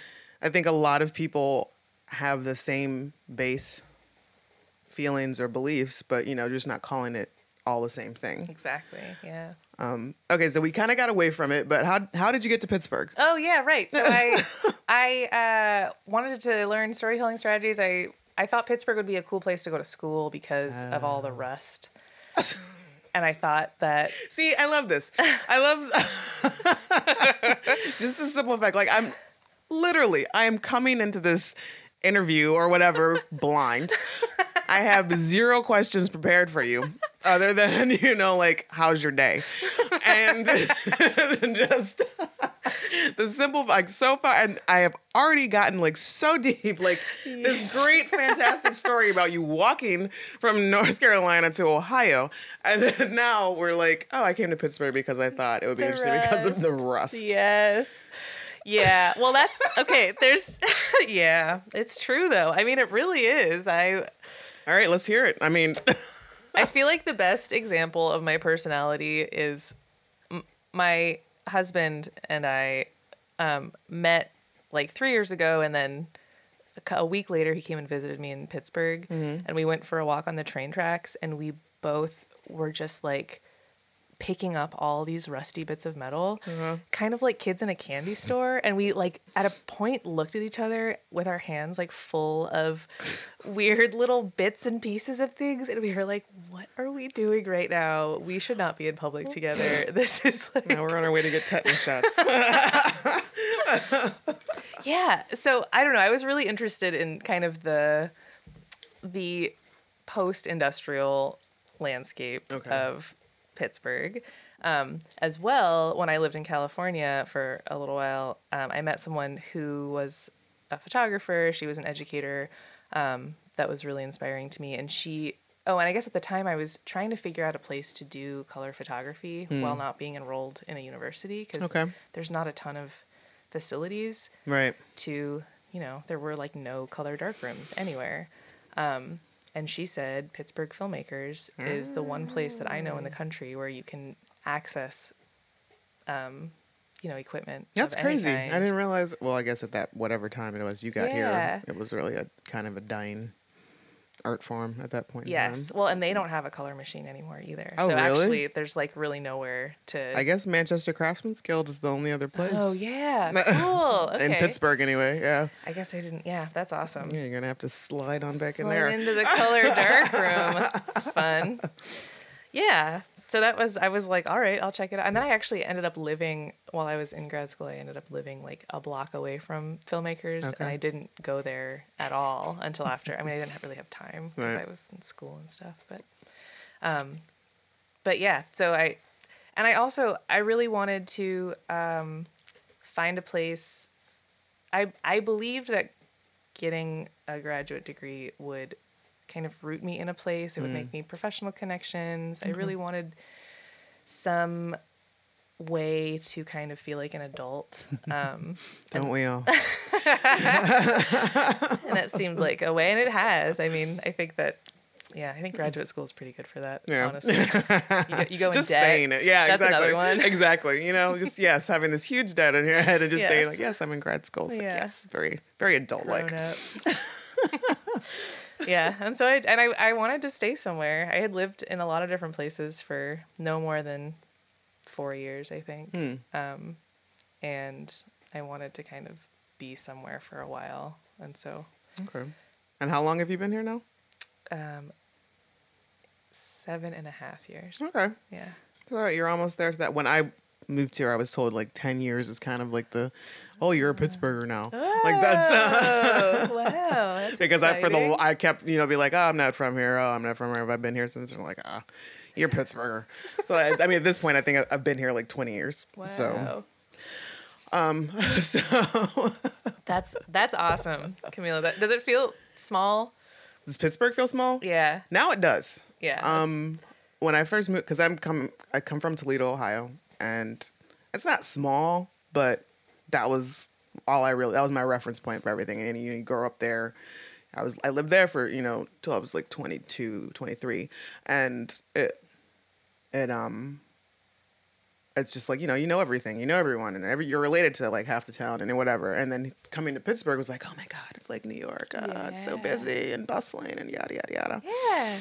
I think a lot of people have the same base feelings or beliefs, but you know, just not calling it all the same thing. exactly yeah Um, okay, so we kind of got away from it, but how how did you get to Pittsburgh? oh yeah right so i i uh, wanted to learn storytelling strategies i i thought pittsburgh would be a cool place to go to school because of all Oh. the rust and i thought that See, I love this. I love just the simple fact. Like I'm literally, I am coming into this interview or whatever blind. I have zero questions prepared for you, other than you know, like how's your day, and just the simple like so far, and I have already gotten like so deep, like this great, fantastic story about you walking from North Carolina to Ohio, and then now we're like, oh, I came to Pittsburgh because I thought it would be The interesting because of the rust. Yes. Yeah. Well, that's okay. There's, yeah, it's true though. I mean, it really is. I, All right, let's hear it. I mean, I feel like the best example of my personality is m- my husband and I um, met like three years ago, and then a, a week later he came and visited me in Pittsburgh, and we went for a walk on the train tracks, and we both were just like picking up all these rusty bits of metal, uh-huh. kind of like kids in a candy store. And we like at a point looked at each other with our hands like full of weird little bits and pieces of things, and we were like, "What are we doing right now? We should not be in public together. This is like now we're on our way to get tetanus shots. yeah so i don't know i was really interested in kind of the the post-industrial landscape Okay. of pittsburgh. Um, as well when i lived in california for a little while um, i met someone who was a photographer. She was an educator um, that was really inspiring to me. And she oh and i guess at the time i was trying to figure out a place to do color photography while not being enrolled in a university because Okay. there's not a ton of facilities right. to you know there were like no color dark rooms anywhere. Um, and she said pittsburgh filmmakers is the one place that i know in the country where you can access um, you know equipment That's crazy. I didn't realize. Well, I guess at that whatever time it was you got Yeah. here, it was really a kind of a dying art form at that point. in yes well and they don't have a color machine anymore either Oh, so really? actually there's like really nowhere to I guess Manchester Craftsmen's Guild is the only other oh, place. oh yeah cool okay In Pittsburgh, anyway. Yeah. i guess i didn't yeah that's awesome Yeah, you're gonna have to slide on back in there. into the color dark room. It's fun. Yeah. So that was I was like, all right, I'll check it out. And then I actually ended up living while I was in grad school. I ended up living like a block away from filmmakers, Okay. and I didn't go there at all until after. I mean, I didn't have, really have time because Right. I was in school and stuff. But, um, but yeah. So I, and I also I really wanted to um, find a place. I I believed that getting a graduate degree would kind of root me in a place. It would Mm. make me professional connections. I really wanted some way to kind of feel like an adult. Um, Don't we all? and that seemed like a way, and it has. I mean, I think that. Yeah, I think graduate school is pretty good for that. Yeah. Honestly, you go, you go just in debt. saying it. Yeah, That's exactly. another one. exactly. You know, just yes, having this huge debt in your head and just saying like, yes, I'm in grad school. It's like, yes, very, very adult like. Yeah, and so I and I, I wanted to stay somewhere. I had lived in a lot of different places for no more than four years, I think, Hmm. um, and I wanted to kind of be somewhere for a while, and so Okay. And how long have you been here now? um, seven and a half years. Okay. Yeah, So you're almost there. To that when I moved here, I was told like ten years is kind of like the, oh, you're a Pittsburgher now. Like that's uh, oh, wow, that's because I for the. I kept you know be like, oh, I'm not from here. Oh, I'm not from here. Have I been here since? And I'm like, ah, you're a Pittsburgher. so I, I mean, at this point, I think I've been here like 20 years. So um, so That's that's awesome, Camila. That, does it feel small? does Pittsburgh feel small? Yeah, Now it does. yeah. Um, when I first moved, because I'm come, I come from Toledo, Ohio, and it's not small, but that was all I really. That was my reference point for everything. And you, know, you grow up there. I was I lived there for you know till I was like 22, 23. and it it um. It's just like you know, you know everything, you know everyone, and every you're related to like half the town and whatever. And then coming to Pittsburgh was like, oh my god, it's like New York. Uh, It's so busy and bustling and yada yada yada. yeah.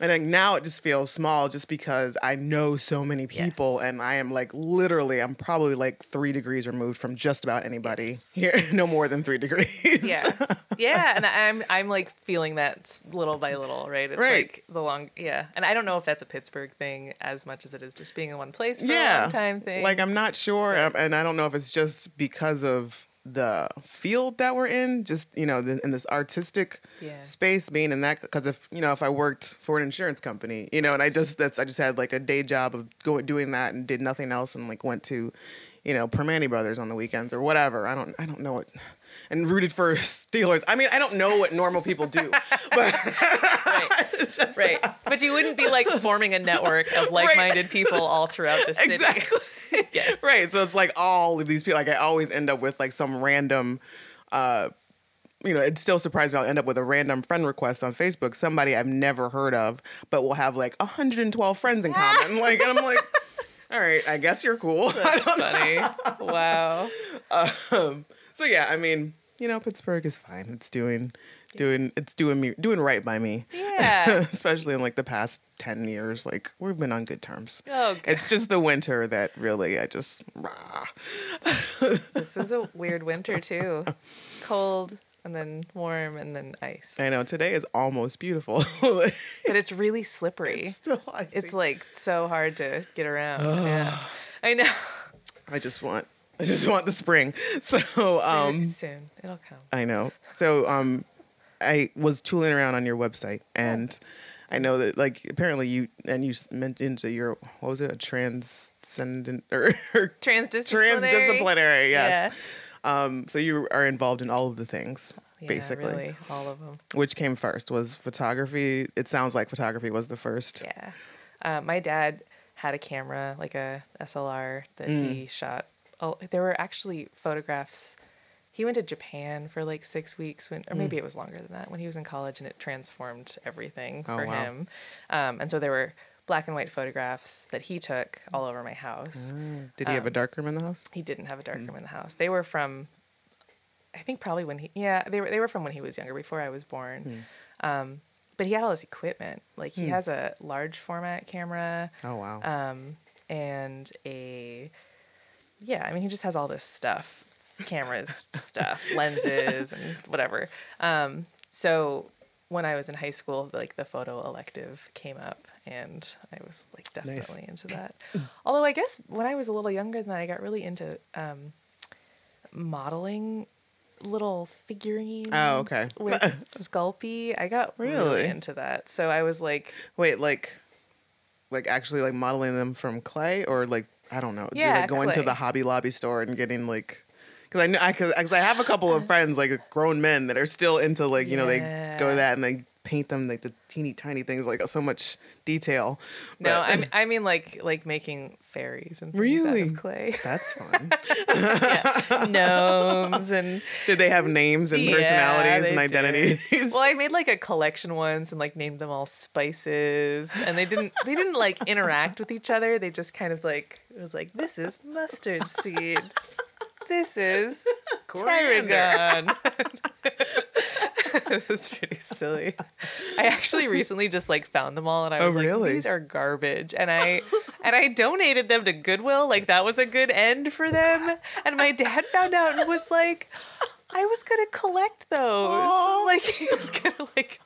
And like now it just feels small just because I know so many people Yes. and I am like literally I'm probably like three degrees removed from just about anybody here. No more than three degrees. yeah yeah and i'm i'm like feeling that little by little right it's Right. like the long yeah and i don't know if that's a pittsburgh thing as much as it is just being in one place for a long time thing Like I'm not sure and I don't know if it's just because of the field that we're in, just you know, the, in this artistic Yeah. space, being in that. Because if you know, if I worked for an insurance company, you know, and I just that's I just had like a day job of going doing that and did nothing else, and like went to, you know, Primanti Brothers on the weekends or whatever. I don't I don't know what. And rooted for Steelers. I mean, I don't know what normal people do, but just- Right. But you wouldn't be like forming a network of like minded people all throughout the city. exactly. Yes. right. So it's like all of these people. Like I always end up with like some random. uh you know, it still surprised me. I'll end up with a random friend request on Facebook, somebody I've never heard of, but will have like 112 friends in common. like, and I'm like, all right, I guess you're cool. That's funny. Wow. um, so yeah, I mean, you know, Pittsburgh is fine. It's doing, doing, it's doing me, doing right by me. Yeah. Especially in like the past 10 years, like we've been on good terms. Oh, God. It's just the winter that really, I just, rah. this is a weird winter too. Cold and then warm and then ice. I know today is almost beautiful. But it's really slippery. it's still icy. It's like so hard to get around. yeah. I know. I just want, I just want the spring. So, um, soon it'll come. I know. So, um, I was tooling around on your website and I know that like apparently you and you mentioned that you're what was it a transcendent or, Transdisciplinary. transdisciplinary yes. Um, so you are involved in all of the things Yeah, basically. really, all of them. Which came first? Was photography? It sounds like photography was the first. Yeah. Uh, my dad had a camera, like a SLR, that he shot. Oh, there were actually photographs. He went to Japan for like six weeks, when, or maybe it was longer than that, when he was in college, and it transformed everything Oh, for wow. him. Um, and so there were black and white photographs that he took all over my house. Did he have a Um, darkroom in the house? He didn't have a dark room in the house. They were from, I think probably when he, yeah, they were they were from when he was younger, before I was born. Um, but he had all this equipment. Like he has a large format camera, Oh wow. um, and a, yeah, I mean he just has all this stuff, cameras, stuff, lenses, and whatever. Um, so when I was in high school, like the photo elective came up, and I was like definitely into that. Although I guess when I was a little younger than that, I got really into um, modeling little figurines. Oh, okay. With Sculpey, I got really? Really? into that. So I was like, Wait, like, like actually like modeling them from clay or like I don't know. Do Yeah, like going to the Hobby Lobby store and getting like. Because I know, I, cause, 'cause I have a couple of friends, like grown men, that are still into like you know they go Yeah. that and they paint them like the teeny tiny things, like so much detail. no, But- I mean, I mean like like making fairies and things out Really? of clay, that's fun. gnomes and Did they have names and Yeah, personalities and did. identities? Well, I made like a collection once and like named them all spices, and they didn't they didn't like interact with each other. They just kind of like it was like this is mustard seed, this is Coriander. tarragon. This is pretty silly. I actually recently just like found them all, and I Oh, was like, really? "These are garbage," and I and I donated them to Goodwill. Like that was a good end for them. And my dad found out and was like, "I was gonna collect those. Aw. Like he was gonna like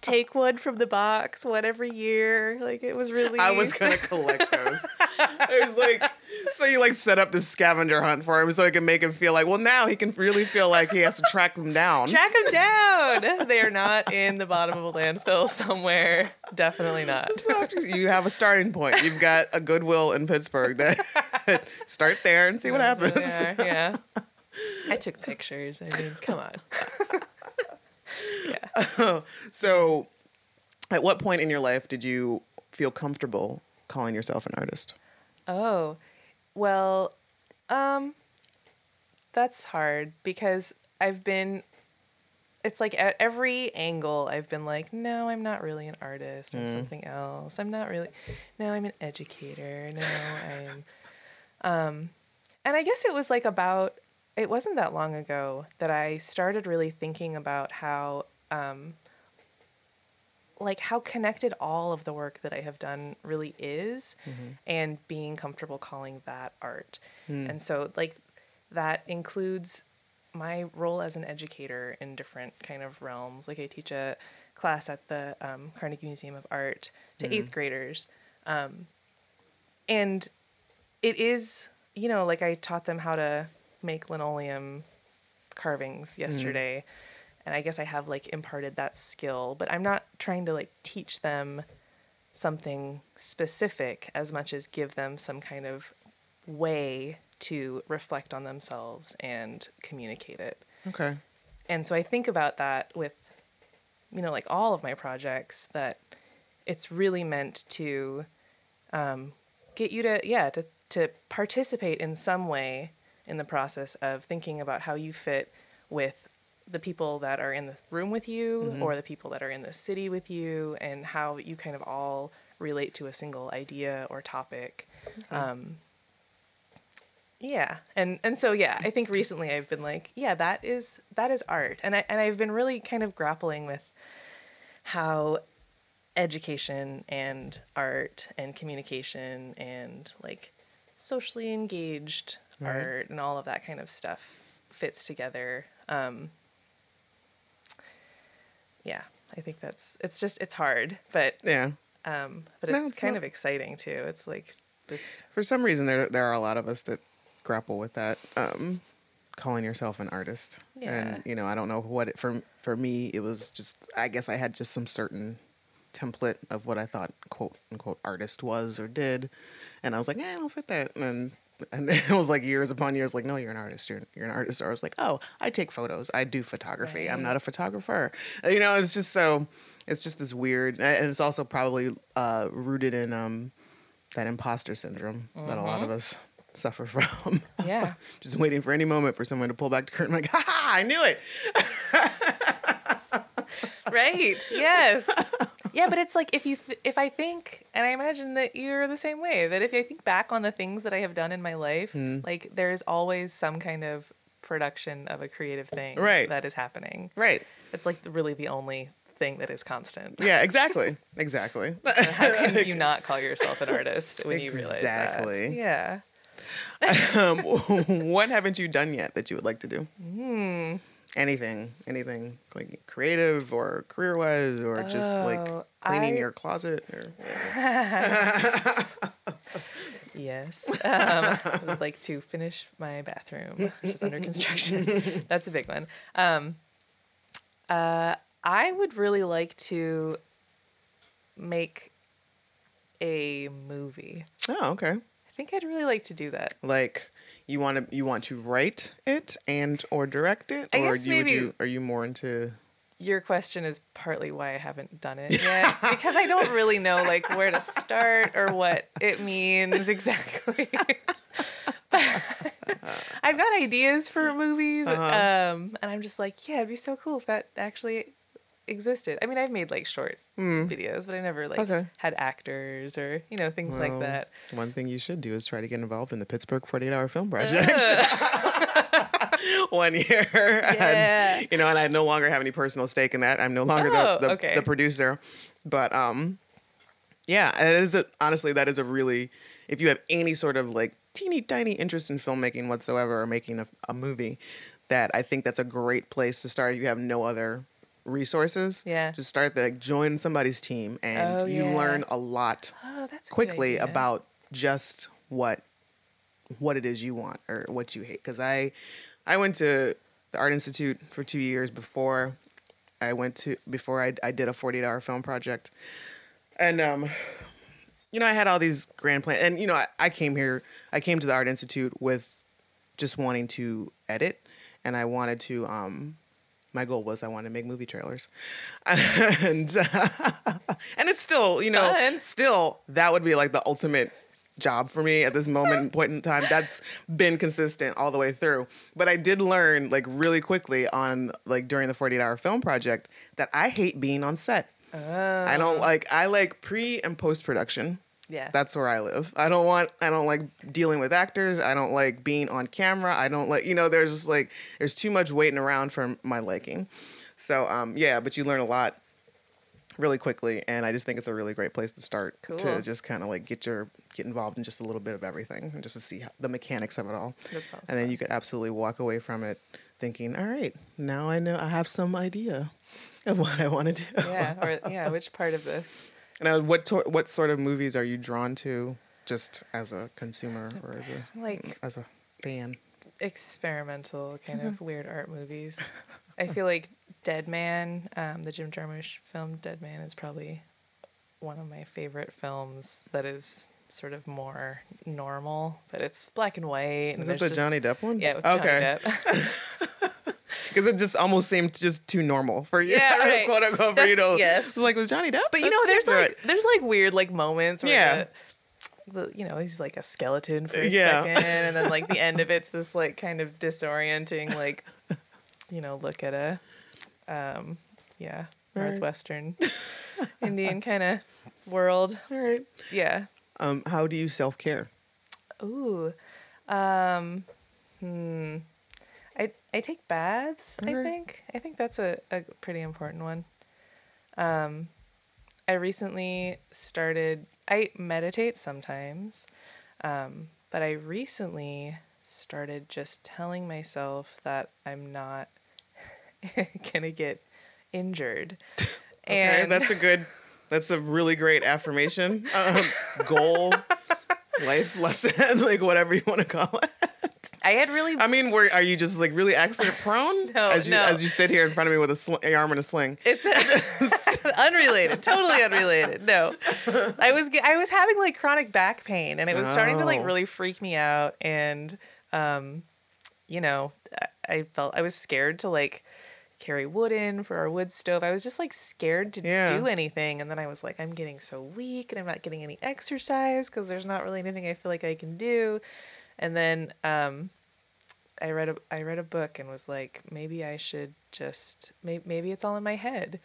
take one from the box one every year. Like it was really. I was gonna collect those. I was like so you like set up this scavenger hunt for him so it can make him feel like well now he can really feel like he has to track them down. Track them down. They are not in the bottom of a landfill somewhere. Definitely not. So you have a starting point. You've got a Goodwill in Pittsburgh that start there and see what happens. Yeah, yeah. I took pictures. I mean, come on. yeah. So at what point in your life did you feel comfortable calling yourself an artist? Oh, well, um, that's hard because I've been. It's like at every angle, I've been like, no, I'm not really an artist. I'm something else. I'm not really. No, I'm an educator. No, I'm. Um, and I guess it was like about. It wasn't that long ago that I started really thinking about how um, like how connected all of the work that I have done really is and being comfortable calling that art. And so like that includes my role as an educator in different kind of realms. Like I teach a class at the um, Carnegie Museum of Art to eighth graders. Um, and it is, you know, like I taught them how to make linoleum carvings yesterday and I guess I have like imparted that skill, but I'm not trying to like teach them something specific as much as give them some kind of way to reflect on themselves and communicate it. Okay. And so I think about that with, you know, like all of my projects that it's really meant to um, get you to, yeah, to, to participate in some way in the process of thinking about how you fit with the people that are in the room with you Mm-hmm. or the people that are in the city with you and how you kind of all relate to a single idea or topic. Um, yeah. And and so yeah, I think recently I've been like, yeah, that is that is art. And I and I've been really kind of grappling with how education and art and communication and like socially engaged Right. art and all of that kind of stuff fits together. Um, yeah, I think that's it's just it's hard, but Yeah. um, but No, it's, it's kind not. of exciting too. It's like this. For some reason, there there are a lot of us that grapple with that. Um, calling yourself an artist, Yeah. and you know, I don't know what it for. For me, it was just. I guess I had just some certain template of what I thought quote unquote artist was or did, and I was like, eh, I don't fit that, and. And it was like years upon years, like, no, you're an artist. You're, you're an artist. Or I was like, oh, I take photos. I do photography. I'm not a photographer. You know, it's just so, it's just this weird, and it's also probably uh, rooted in um, that imposter syndrome that a lot of us suffer from. Yeah. Just waiting for any moment for someone to pull back the curtain, like, ha ha, I knew it. right. Yes. Yeah, but it's like if you th- if I think and I imagine that you're the same way that if I think back on the things that I have done in my life, Hmm. like there's always some kind of production of a creative thing Right. that is happening. Right. It's like really the only thing that is constant. Yeah, exactly. exactly. So how can you not call yourself an artist when you realize that? Exactly. Yeah. um, what haven't you done yet that you would like to do? Hmm. Anything, anything like creative or career wise or just like Oh, cleaning I- your closet or Yes. Um, I would like to finish my bathroom, which is under construction. That's a big one. Um, uh, I would really like to make a movie. Oh, okay. I think I'd really like to do that. Like you want to you want to write it and or direct it I or guess you, you are you more into Your question is partly why I haven't done it yet because I don't really know like where to start or what it means exactly. But I've got ideas for movies, Uh-huh. um, and I'm just like, yeah, it'd be so cool if that actually existed. I mean, I've made like short videos, but I never like. Okay. had actors or you know things like that. One thing you should do is try to get involved in the Pittsburgh 48 Hour Film Project. One year. Yeah. And, you know, and I no longer have any personal stake in that. I'm no longer Oh, the, the, okay. the producer. But um, yeah, it is a, honestly, that is a really, if you have any sort of like teeny tiny interest in filmmaking whatsoever or making a, a movie, that I think that's a great place to start if you have no other resources. Yeah. Just start the join somebody's team and Oh, you yeah. learn a lot Oh, a quickly about just what what it is you want or what you hate because i i went to the art institute for two years before i went to before i, I did a 48 hour film project and um you know i had all these grand plans and you know I, I came here i came to the art institute with just wanting to edit and i wanted to um my goal was I wanted to make movie trailers, and and it's still you know Fun. still that would be like the ultimate job for me at this moment point in time. That's been consistent all the way through. But I did learn like really quickly on like during the 48 hour film project that I hate being on set. I don't oh. like I like pre and post production. Yeah. That's where I live. I don't want I don't like dealing with actors. I don't like being on camera. I don't like you know, there's just like there's too much waiting around for my liking. So um yeah, but you learn a lot really quickly and I just think it's a really great place to start Cool. to just kind of like get your get involved in just a little bit of everything and just to see how, the mechanics of it all. Sounds and then you could absolutely walk away from it thinking, "All right, now I know I have some idea of what I want to do." yeah. Or yeah. Which part of this? Now, what tor- what sort of movies are you drawn to, just as a consumer or as a Like as a fan? experimental kind Mm-hmm. of weird art movies. I feel like Dead Man, um, the Jim Jarmusch film Dead Man, is probably one of my favorite films that is sort of more normal, but it's black and white. and Is it the just- Johnny Depp one? Yeah, with okay. Because it just almost seemed just too normal for you, Yeah, right. quote unquote, for you to. yes. It's like with Johnny Depp. But you know, there's like it. there's like weird like moments where Yeah. the, the you know he's like a skeleton for a Yeah. second, and then like the end of it's this like kind of disorienting like you know look at a um yeah Right. northwestern Indian kind of world. All right. Yeah. Um, how do you self care? Ooh. Um. Hmm. I I take baths. I think I think that's a, a pretty important one. Um, I recently started. I meditate sometimes, um, but I recently started just telling myself that I'm not gonna get injured. Okay, and that's a good. That's a really great affirmation, um, goal, life lesson, like whatever you want to call it. I had really I mean, were, are you just like really accident prone No, as you no. as you sit here in front of me with a sl- arm in a sling? It's unrelated, totally unrelated. No, I was I was having like chronic back pain, and it was starting to like Oh. really freak me out. And, um, you know, I- I felt I was scared to like carry wood in for our wood stove. I was just like scared to Yeah. do anything. And then I was like, I'm getting so weak, and I'm not getting any exercise because there's not really anything I feel like I can do. And then, um, I read a I read a book and was like, maybe I should just maybe, maybe it's all in my head.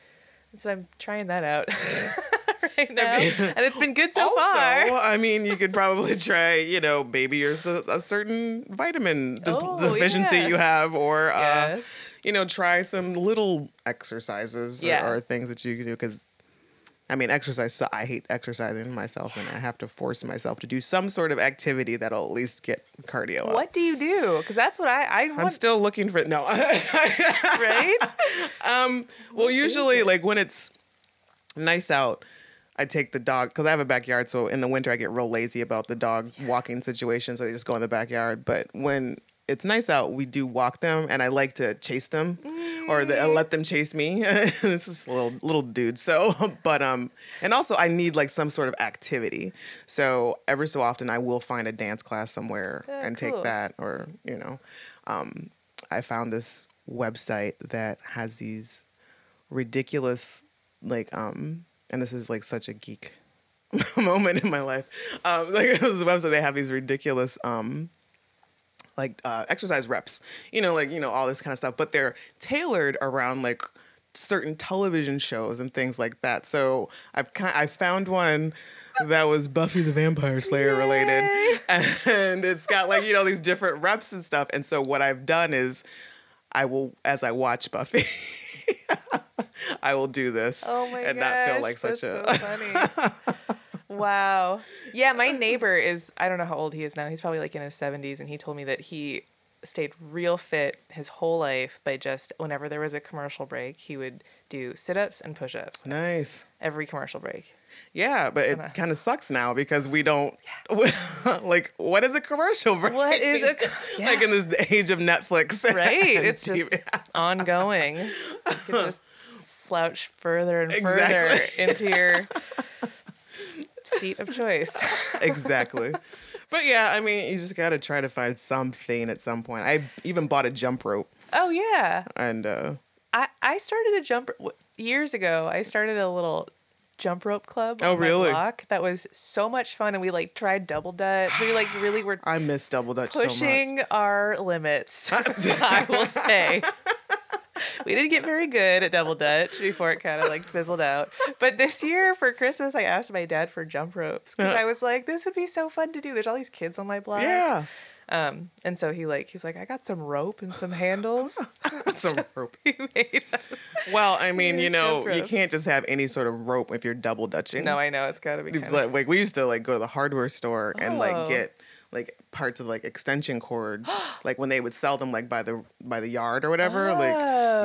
So I'm trying that out right now, and it's been good so also, far. I mean, you could probably try, you know, maybe there's a, a certain vitamin Oh, deficiency yes. you have, or uh, you know, try some little exercises or, Yeah. or things that you can do. Because, I mean, exercise. So I hate exercising myself, and I have to force myself to do some sort of activity that'll at least get cardio up. What do you do? Because that's what I I I'm want. still looking for no. right? Um, well, usually, like when it's nice out, I take the dog because I have a backyard. So in the winter, I get real lazy about the dog walking situation. So they just go in the backyard. But when it's nice out, we do walk them, and I like to chase them, or the, let them chase me. it's just a little little dude. So, but um, and also I need like some sort of activity. So every so often, I will find a dance class somewhere Oh, and cool. take that, or you know, um, I found this website that has these ridiculous like um and this is like such a geek moment in my life um like it was a website they have these ridiculous um like uh exercise reps you know like you know all this kind of stuff but they're tailored around like certain television shows and things like that so i've kind i found one that was Buffy the Vampire Slayer related, and it's got like you know these different reps and stuff. And so what I've done is, I will as I watch Buffy, I will do this Oh my and gosh, not feel like such a. so funny. Wow. Yeah, my neighbor is I don't know how old he is now. He's probably like in his 70s and he told me that he stayed real fit his whole life by just whenever there was a commercial break, he would do sit-ups and push-ups nice. every commercial break. Yeah, but it kind of sucks now because we don't like what is a commercial break? What is a like yeah. in this age of Netflix, Right, and it's just- ongoing. You can just slouch further and further Exactly. into your seat of choice. exactly. But yeah, I mean, you just got to try to find something at some point. I even bought a jump rope, Oh yeah. and uh, I, I started a jump years ago. I started a little jump rope club. Oh, really? block. That was so much fun, and we like tried double dutch. We like really were I miss double dutch so much. pushing our limits. I will say. We didn't get very good at double dutch before it kind of like fizzled out. But this year for Christmas, I asked my dad for jump ropes because I was like, "This would be so fun to do." There's all these kids on my block. Yeah, Um, and so he like he's like, "I got some rope and some handles." some rope. he made us. Well, I mean, you know, you can't just have any sort of rope if you're double dutching. No, I know it's got to be. It's Kind like, like we used to like go to the hardware store and Oh. like get like parts of like extension cord like when they would sell them like by the by the yard or whatever like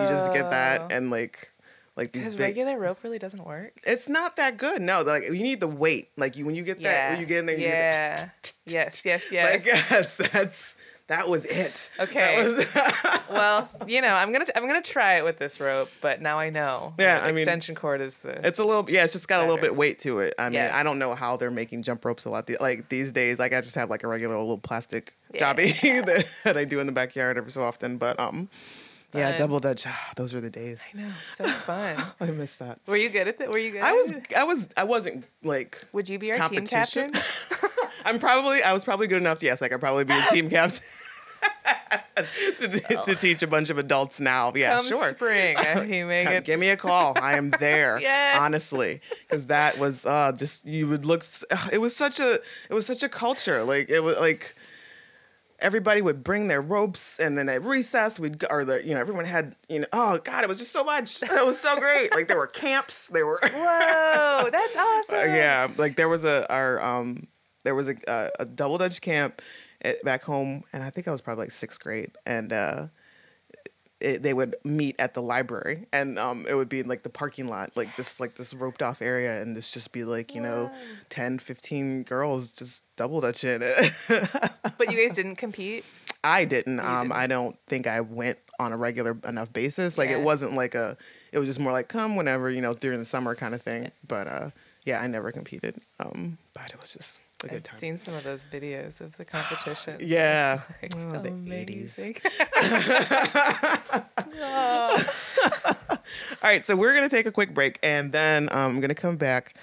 you just get that and like like these because big regular rope really doesn't work. it's not that good no like you need the weight like you when you get that when you get in there you yeah. yes, yes, yes. like yes that's That was it. Okay. That was- well, you know, I'm gonna I'm gonna try it with this rope, but now I know. Yeah, I mean, extension cord is the. it's a little yeah. It's just got a little bit weight to it. I mean, I don't know how they're making jump ropes a lot. The, like these days, like I just have like a regular little plastic Yeah. jobby that, that I do in the backyard every so often. But um, yeah, double dutch. those were the days. I know, so fun. I miss that. Were you good at it? Were you good? I was? I was I wasn't like Would you be our team captain? I'm probably I was probably good enough. To, yes, I could probably be a team captain to, to teach a bunch of adults now. Yeah, Come sure. spring, you make Come- it. give me a call. I am there. Yes. honestly, because that was uh, just you would look. It was such a it was such a culture. Like it was like everybody would bring their ropes, and then at recess we'd go, or the you know everyone had you know oh god it was just so much. It was so great. like there were camps. There were. Whoa, that's awesome. Uh, yeah, like there was a our um there was a a, a double dutch camp at, back home, and I think I was probably like sixth grade, and uh, it, they would meet at the library, and um it would be in, like the parking lot, like just like this roped off area, and this just be like you know Wow. 10, 15 girls just double dutching it. But you guys didn't compete. I didn't. You Um, didn't. I don't think I went on a regular enough basis. Like Yeah. it wasn't like a. It was just more like come whenever you know during the summer kind of thing. But uh, yeah, I never competed. Um, but it was just a good I've time. seen some of those videos of the competition. Yeah. Like Oh, the 80s. Oh. All right, so we're gonna take a quick break, and then um, I'm gonna come back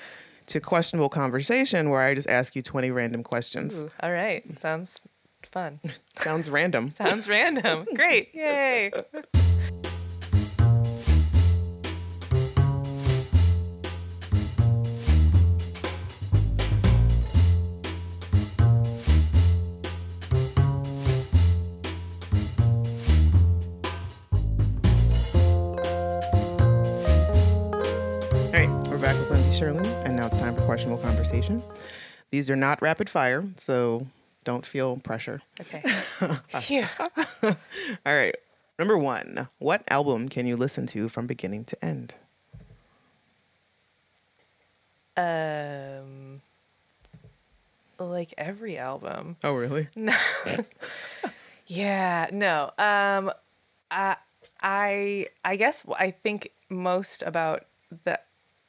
to questionable conversation where I just ask you 20 random questions. Ooh, all right. Sounds fun. Sounds random. Sounds random. Great. Yay. Sherlin, and now it's time for questionable conversation. These are not rapid fire, so don't feel pressure. Okay. Phew. All right, number one, what album can you listen to from beginning to end? Um, like every album. Oh, really? No. yeah, no. Um I I I guess I think most about the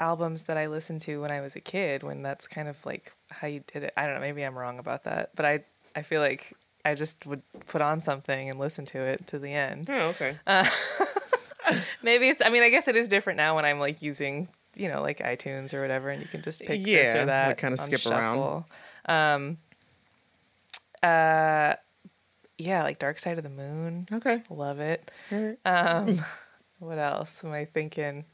albums that I listened to when I was a kid when that's kind of like how you did it. I don't know, maybe I'm wrong about that, but I I feel like I just would put on something and listen to it to the end. Oh, okay. Maybe it's I mean, I guess it is different now when I'm like using, you know, like iTunes or whatever and you can just pick this Yeah, or that. like kinda on skip around. Um uh yeah, like Dark Side of the Moon. Okay. Love it. Um, what else am I thinking?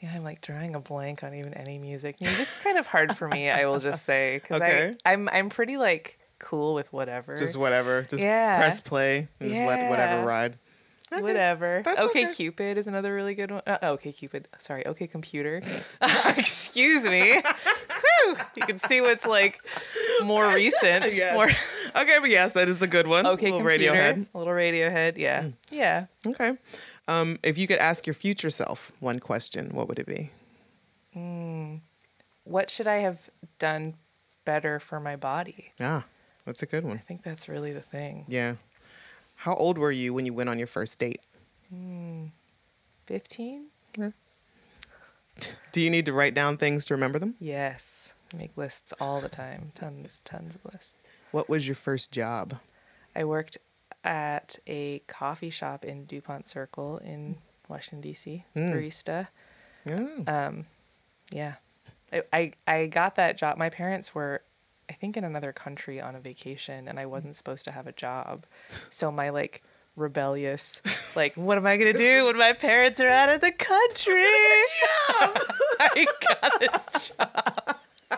Yeah, I'm like drawing a blank on even any music. Music's kind of hard for me. I will just say because Okay. I I'm I'm pretty like cool with whatever. Just whatever. Just Yeah. press play and just let whatever ride. Okay, Whatever. that's okay, okay. Cupid is another really good one. Uh, okay, Cupid. Sorry. Okay, computer. Excuse me. You can see what's like more recent. Yes. More Okay, but yes, that is a good one. okay, Little computer. Radiohead. A little Radiohead. Yeah. Yeah. Okay. Um, if you could ask your future self one question, what would it be? What should I have done better for my body? Ah, that's a good one. I think that's really the thing. Yeah. How old were you when you went on your first date? 15? Do you need to write down things to remember them? Yes. I make lists all the time. Tons, tons of lists. What was your first job? I worked at a coffee shop in Dupont Circle in Washington, D.C., Mm. barista. Oh. Um, yeah. I, I, I got that job. My parents were, I think, in another country on a vacation, and I wasn't supposed to have a job. So my, like, rebellious, like, what am I going to do when my parents are out of the country? I got a job.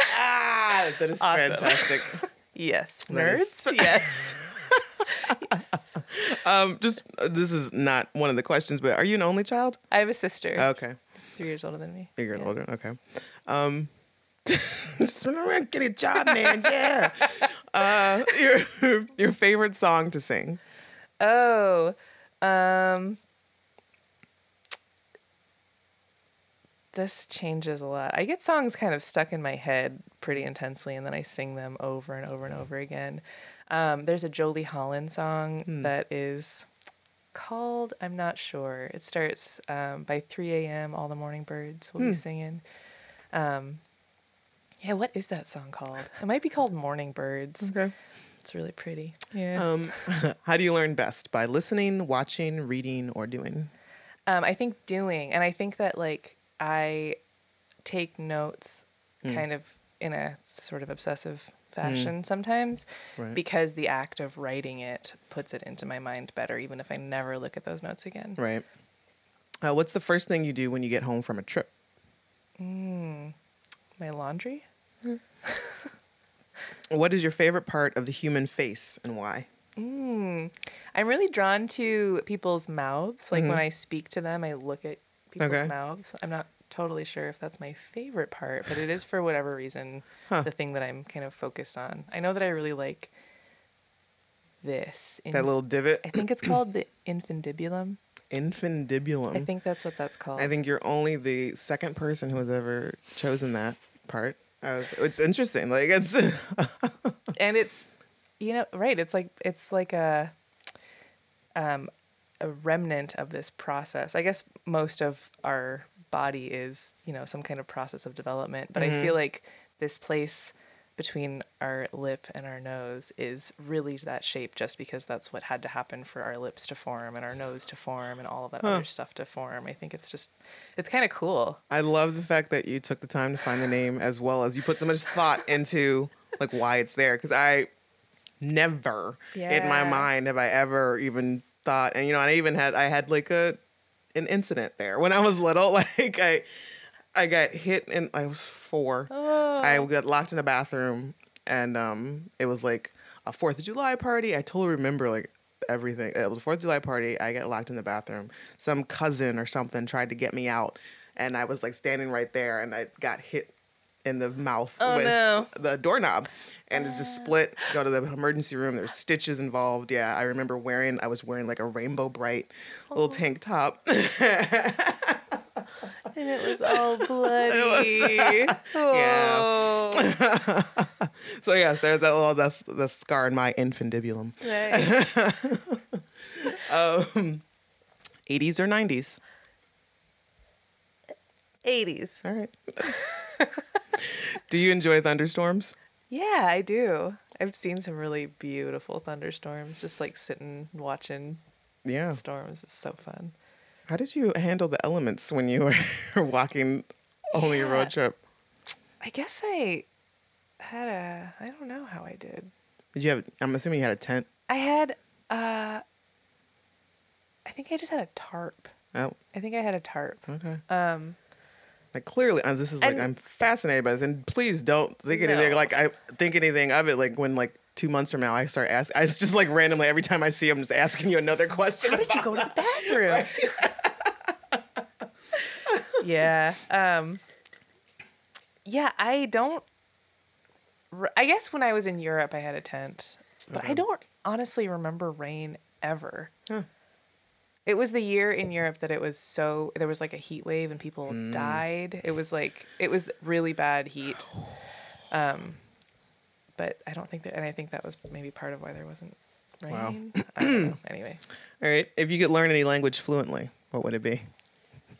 ah, that is Awesome. fantastic. Yes. That is- Nerds? yes. um, just uh, this is not one of the questions, but are you an only child? I have a sister. Okay, three years older than me. a year Yeah. older. Okay. Um, just run around, get a job, man. Yeah. Uh, your your favorite song to sing? Oh, um, this changes a lot. I get songs kind of stuck in my head pretty intensely, and then I sing them over and over and over again. Um, there's a Jolie Holland song Hmm. that is called I'm not sure. It starts um, by 3 a.m. All the morning birds will Hmm. be singing. Um, yeah, what is that song called? It might be called Morning Birds. Okay. It's really pretty. Yeah. Um, how do you learn best? By listening, watching, reading, or doing? Um, I think doing, and I think that like I take notes Mm. kind of in a sort of obsessive fashion sometimes Right. because the act of writing it puts it into my mind better, even if I never look at those notes again. Right. Uh, what's the first thing you do when you get home from a trip? My laundry? What is your favorite part of the human face and why? I'm really drawn to people's mouths. Like when I speak to them, I look at people's. Okay. mouths. I'm not totally sure if that's my favorite part, but it is for whatever reason Huh. the thing that I'm kind of focused on. I know that I really like this. That little divot? I think it's called the infundibulum. Infundibulum. I think that's what that's called. I think you're only the second person who has ever chosen that part. Uh, it's interesting. Like it's and it's you know right it's like it's like a um a remnant of this process. I guess most of our body is you know some kind of process of development but i mm-hmm. feel like this place between our lip and our nose is really that shape just because that's what had to happen for our lips to form and our nose to form and all of that other stuff to form. I think it's just it's kind of cool. I love the fact that you took the time to find the name as well as you put so much thought into like why it's there because I never in my mind have I ever even thought and you know I even had I had like a an incident there. When I was little like I I got hit and I was 4 Oh. I got locked in a bathroom and um it was like a 4th of July party. I totally remember like everything. It was a 4th of July party. I got locked in the bathroom. Some cousin or something tried to get me out and I was like standing right there and I got hit in the mouth Oh, with no. the doorknob and it's just split go to the emergency room there's stitches involved yeah i remember wearing i was wearing like a Rainbow Brite little tank top and it was all bloody oh. so yes there's that little that's the scar in my infundibulum Nice. Um, 80s or 90s 80s. all right do you enjoy thunderstorms Yeah, I do. I've seen some really beautiful thunderstorms, just like sitting watching yeah storms. It's so fun. how did you handle the elements when you were walking on your Yeah. road trip I guess I had a, I don't know how I did. did you have i'm assuming you had a tent I had, uh, I think I just had a tarp. oh I think I had a tarp. okay Um, Like clearly, uh, this is like And- I'm fascinated by this, and please don't think anything No. like I think anything of it. Like when like two months from now, I start asking. I just like randomly every time I see, him, I'm just asking you another question. how did you go to the bathroom? yeah. Um, yeah, I don't. I guess when I was in Europe, I had a tent, but I don't honestly remember rain ever. Huh. It was the year in Europe that it was so there was like a heat wave and people Mm. died. It was like it was really bad heat. Um, but I don't think that, and I think that was maybe part of why there wasn't rain. Wow. I don't know. Anyway, All right, if you could learn any language fluently, what would it be?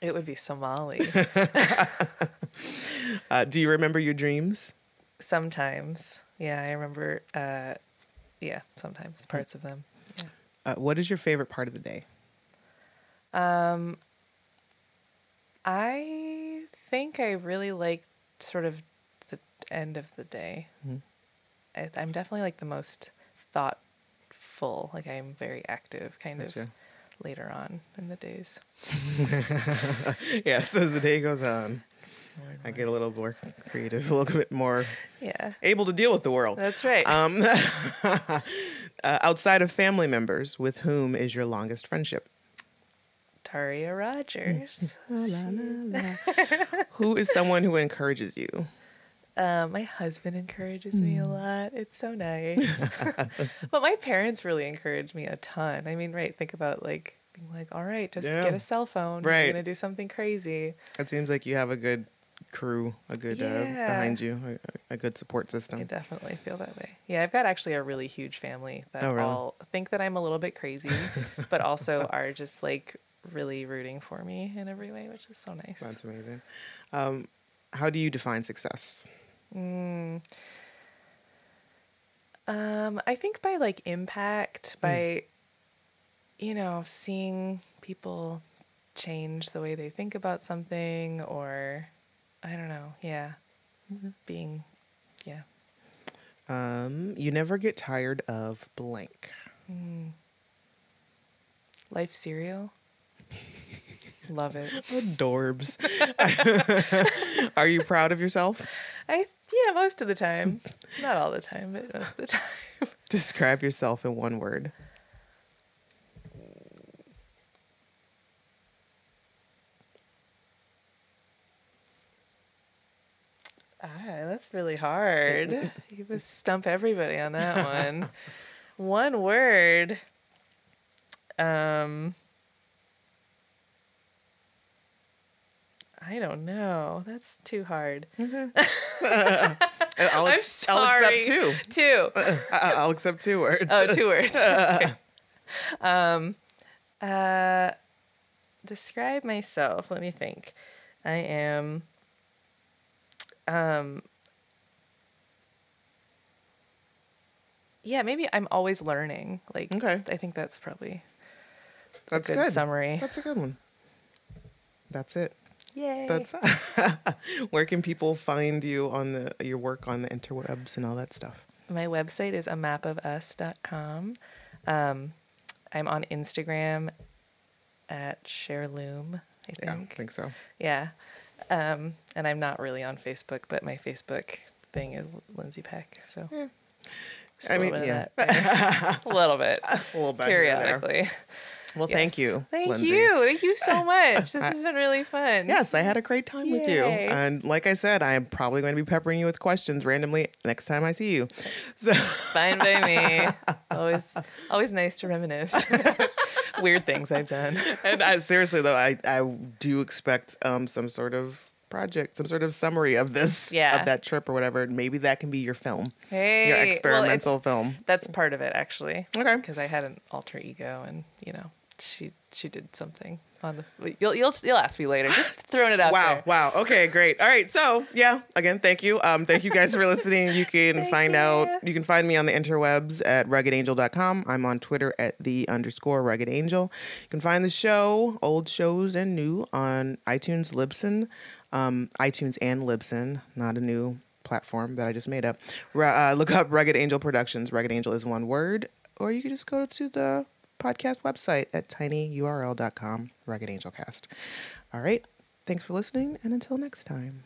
it would be Somali. Uh, do you remember your dreams? sometimes, yeah, I remember. Uh, yeah, sometimes parts of them. Yeah. Uh, what is your favorite part of the day? Um, I think I really like sort of the end of the day. Mhm. I, I'm definitely like the most thoughtful. Like I'm very active, kind Gotcha. of later on in the days. yes, as the day goes on, It's more and I get a little more creative, a little bit more yeah, able to deal with the world. that's right. Um, uh, outside of family members, with whom is your longest friendship? Taria Rogers. Who is someone who encourages you? Uh, my husband encourages me a lot. It's so nice. but my parents really encourage me a ton. I mean, right? Think about like being like, all right, just Yeah. get a cell phone. Right. We're gonna do something crazy. It seems like you have a good crew, a good uh, behind you, a, a good support system. I definitely feel that way. Yeah, I've got actually a really huge family that Oh, really? all think that I'm a little bit crazy, but also are just like really rooting for me in every way, which is so nice. That's amazing. Um, how do you define success? Mm. Um, I think by like impact, Hmm. by you know, seeing people change the way they think about something or I don't know, yeah. Mm-hmm. Being yeah. Um, you never get tired of blank. Mm. Life cereal. Love it. Adorbs. Are you proud of yourself? I yeah, most of the time. Not all the time, but most of the time. Describe yourself in one word. Ah, that's really hard. you just stump everybody on that one. one word. Um I don't know. That's too hard. I'll, I'm ex- I'll accept two. Two. I- I'll accept two words. Oh, two words. Okay. um, uh, describe myself. Let me think. I am. Um. Yeah, maybe I'm always learning. Like, Okay. I think that's probably That's a good, good. summary. That's a good one. That's it. Yay! That's where can people find you on the your work on the interwebs and all that stuff? My website is a mapofus.com. Um, I'm on Instagram at Scherloum, I think. Yeah, I think. so. Yeah. Um, and I'm not really on Facebook, but my Facebook thing is Lindsey Peck. So Yeah. I a mean, yeah. of that. a little bit. A little bit periodically. Well, thank you. Thank Lindsey. you. Thank you so much. This has been really fun. Yes, I had a great time with you. And like I said, I am probably going to be peppering you with questions randomly next time I see you. So Fine by me. always always nice to reminisce. Weird things I've done. and I, seriously though, I, I do expect um, some sort of project, some sort of summary of this, Yeah. of that trip or whatever. Maybe that can be your film, Hey. your well, experimental film. that's part of it actually. Okay. Because I had an alter ego and, you know, she she did something on the you'll you'll you'll ask me later. Just throwing it out Wow, there. wow. Okay, great. All right. So, yeah, again, thank you. Um, thank you guys for listening. You can find you. out, you can find me on the interwebs at ruggedangel.com. I'm on Twitter at the underscore rugged angel. You can find the show, old shows and new, on iTunes, Libsyn, um, iTunes and Libsyn, not a new platform that I just made up. Ru- Uh, look up Rugged Angel Productions. Rugged Angel is one word, or you can just go to the podcast website at tinyurl.com, Rugged Angel Cast. All right. Thanks for listening, and until next time.